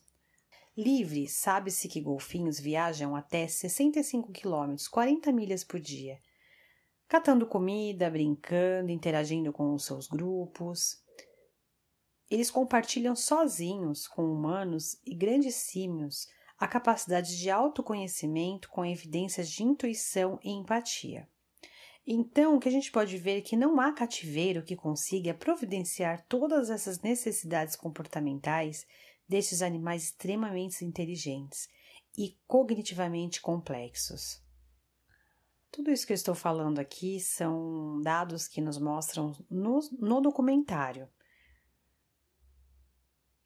Livre, sabe-se que golfinhos viajam até 65 km, 40 milhas por dia, catando comida, brincando, interagindo com os seus grupos. Eles compartilham sozinhos com humanos e grandes símios a capacidade de autoconhecimento com evidências de intuição e empatia. Então, o que a gente pode ver é que não há cativeiro que consiga providenciar todas essas necessidades comportamentais destes animais extremamente inteligentes e cognitivamente complexos. Tudo isso que eu estou falando aqui são dados que nos mostram no, no documentário.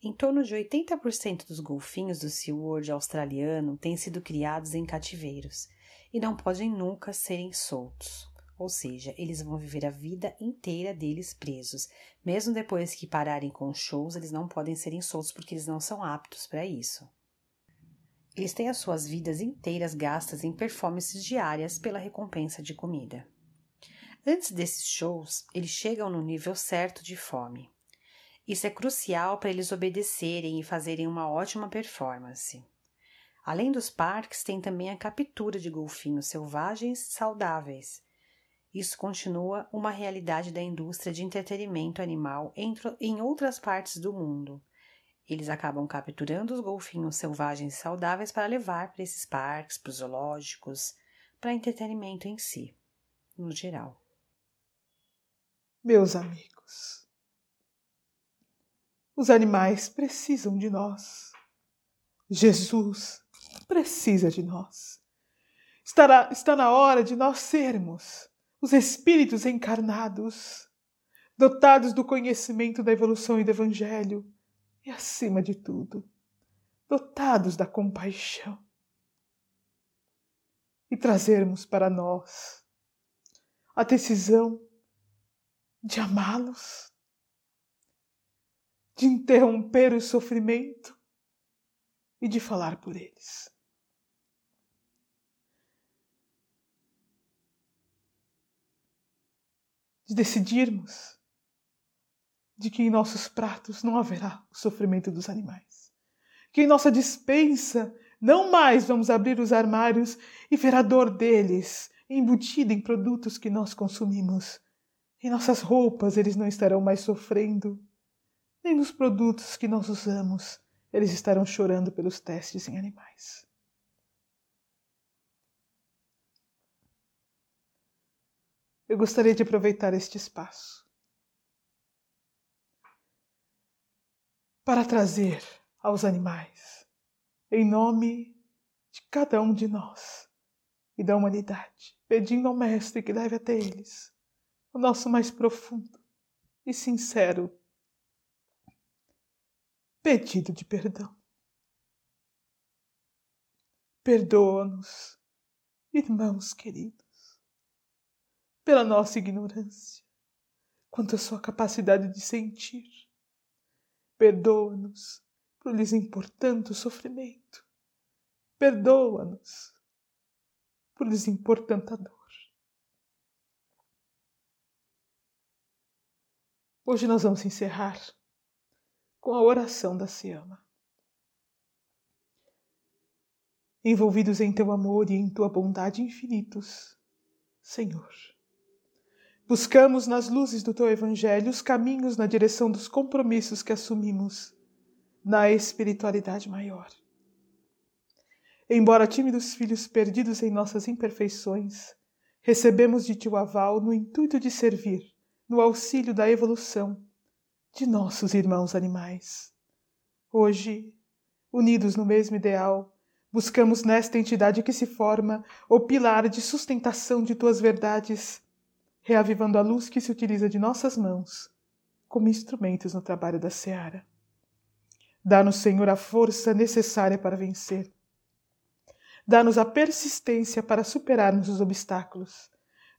Em torno de 80% dos golfinhos do SeaWorld australiano têm sido criados em cativeiros e não podem nunca serem soltos. Ou seja, eles vão viver a vida inteira deles presos. Mesmo depois que pararem com shows, eles não podem serem soltos porque eles não são aptos para isso. Eles têm as suas vidas inteiras gastas em performances diárias pela recompensa de comida. Antes desses shows, eles chegam no nível certo de fome. Isso é crucial para eles obedecerem e fazerem uma ótima performance. Além dos parques, tem também a captura de golfinhos selvagens saudáveis. Isso continua uma realidade da indústria de entretenimento animal em outras partes do mundo, eles acabam capturando os golfinhos selvagens e saudáveis para levar para esses parques, para os zoológicos, para entretenimento em si, no geral. Meus amigos, os animais precisam de nós. Jesus precisa de nós. Estará, está na hora de nós sermos os espíritos encarnados, dotados do conhecimento da evolução e do Evangelho e, acima de tudo, dotados da compaixão e trazermos para nós a decisão de amá-los, de interromper o sofrimento e de falar por eles. De decidirmos de que em nossos pratos não haverá o sofrimento dos animais. Que em nossa dispensa não mais vamos abrir os armários e ver a dor deles embutida em produtos que nós consumimos. Em nossas roupas eles não estarão mais sofrendo, nem nos produtos que nós usamos eles estarão chorando pelos testes em animais. Eu gostaria de aproveitar este espaço para trazer aos animais, em nome de cada um de nós e da humanidade, pedindo ao Mestre que leve até eles o nosso mais profundo e sincero pedido de perdão. Perdoa-nos, irmãos queridos. Pela nossa ignorância, quanto à sua capacidade de sentir. Perdoa-nos por lhes impor tanto sofrimento. Perdoa-nos por lhes impor tanta dor. Hoje nós vamos encerrar com a oração da Seama. Envolvidos em teu amor e em tua bondade infinitos, Senhor. Buscamos nas luzes do teu Evangelho os caminhos na direção dos compromissos que assumimos na espiritualidade maior. Embora tímidos filhos perdidos em nossas imperfeições, recebemos de ti o aval no intuito de servir, no auxílio da evolução de nossos irmãos animais. Hoje, unidos no mesmo ideal, buscamos nesta entidade que se forma o pilar de sustentação de tuas verdades, reavivando a luz que se utiliza de nossas mãos como instrumentos no trabalho da seara. Dá-nos, Senhor, a força necessária para vencer. Dá-nos a persistência para superarmos os obstáculos.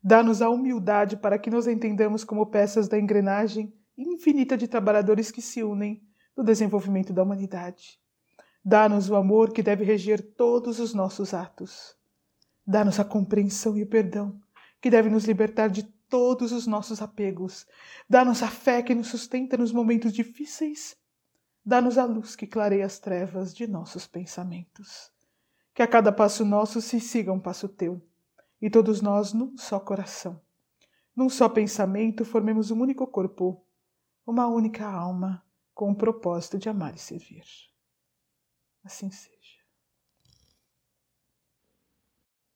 Dá-nos a humildade para que nos entendamos como peças da engrenagem infinita de trabalhadores que se unem no desenvolvimento da humanidade. Dá-nos o amor que deve reger todos os nossos atos. Dá-nos a compreensão e o perdão que deve nos libertar de todos os nossos apegos. Dá-nos a fé que nos sustenta nos momentos difíceis Dá-nos a luz que clareia as trevas de nossos pensamentos. Que a cada passo nosso se siga um passo teu, e todos nós num só coração. Num só pensamento formemos um único corpo, uma única alma, com o propósito de amar e servir. Assim seja.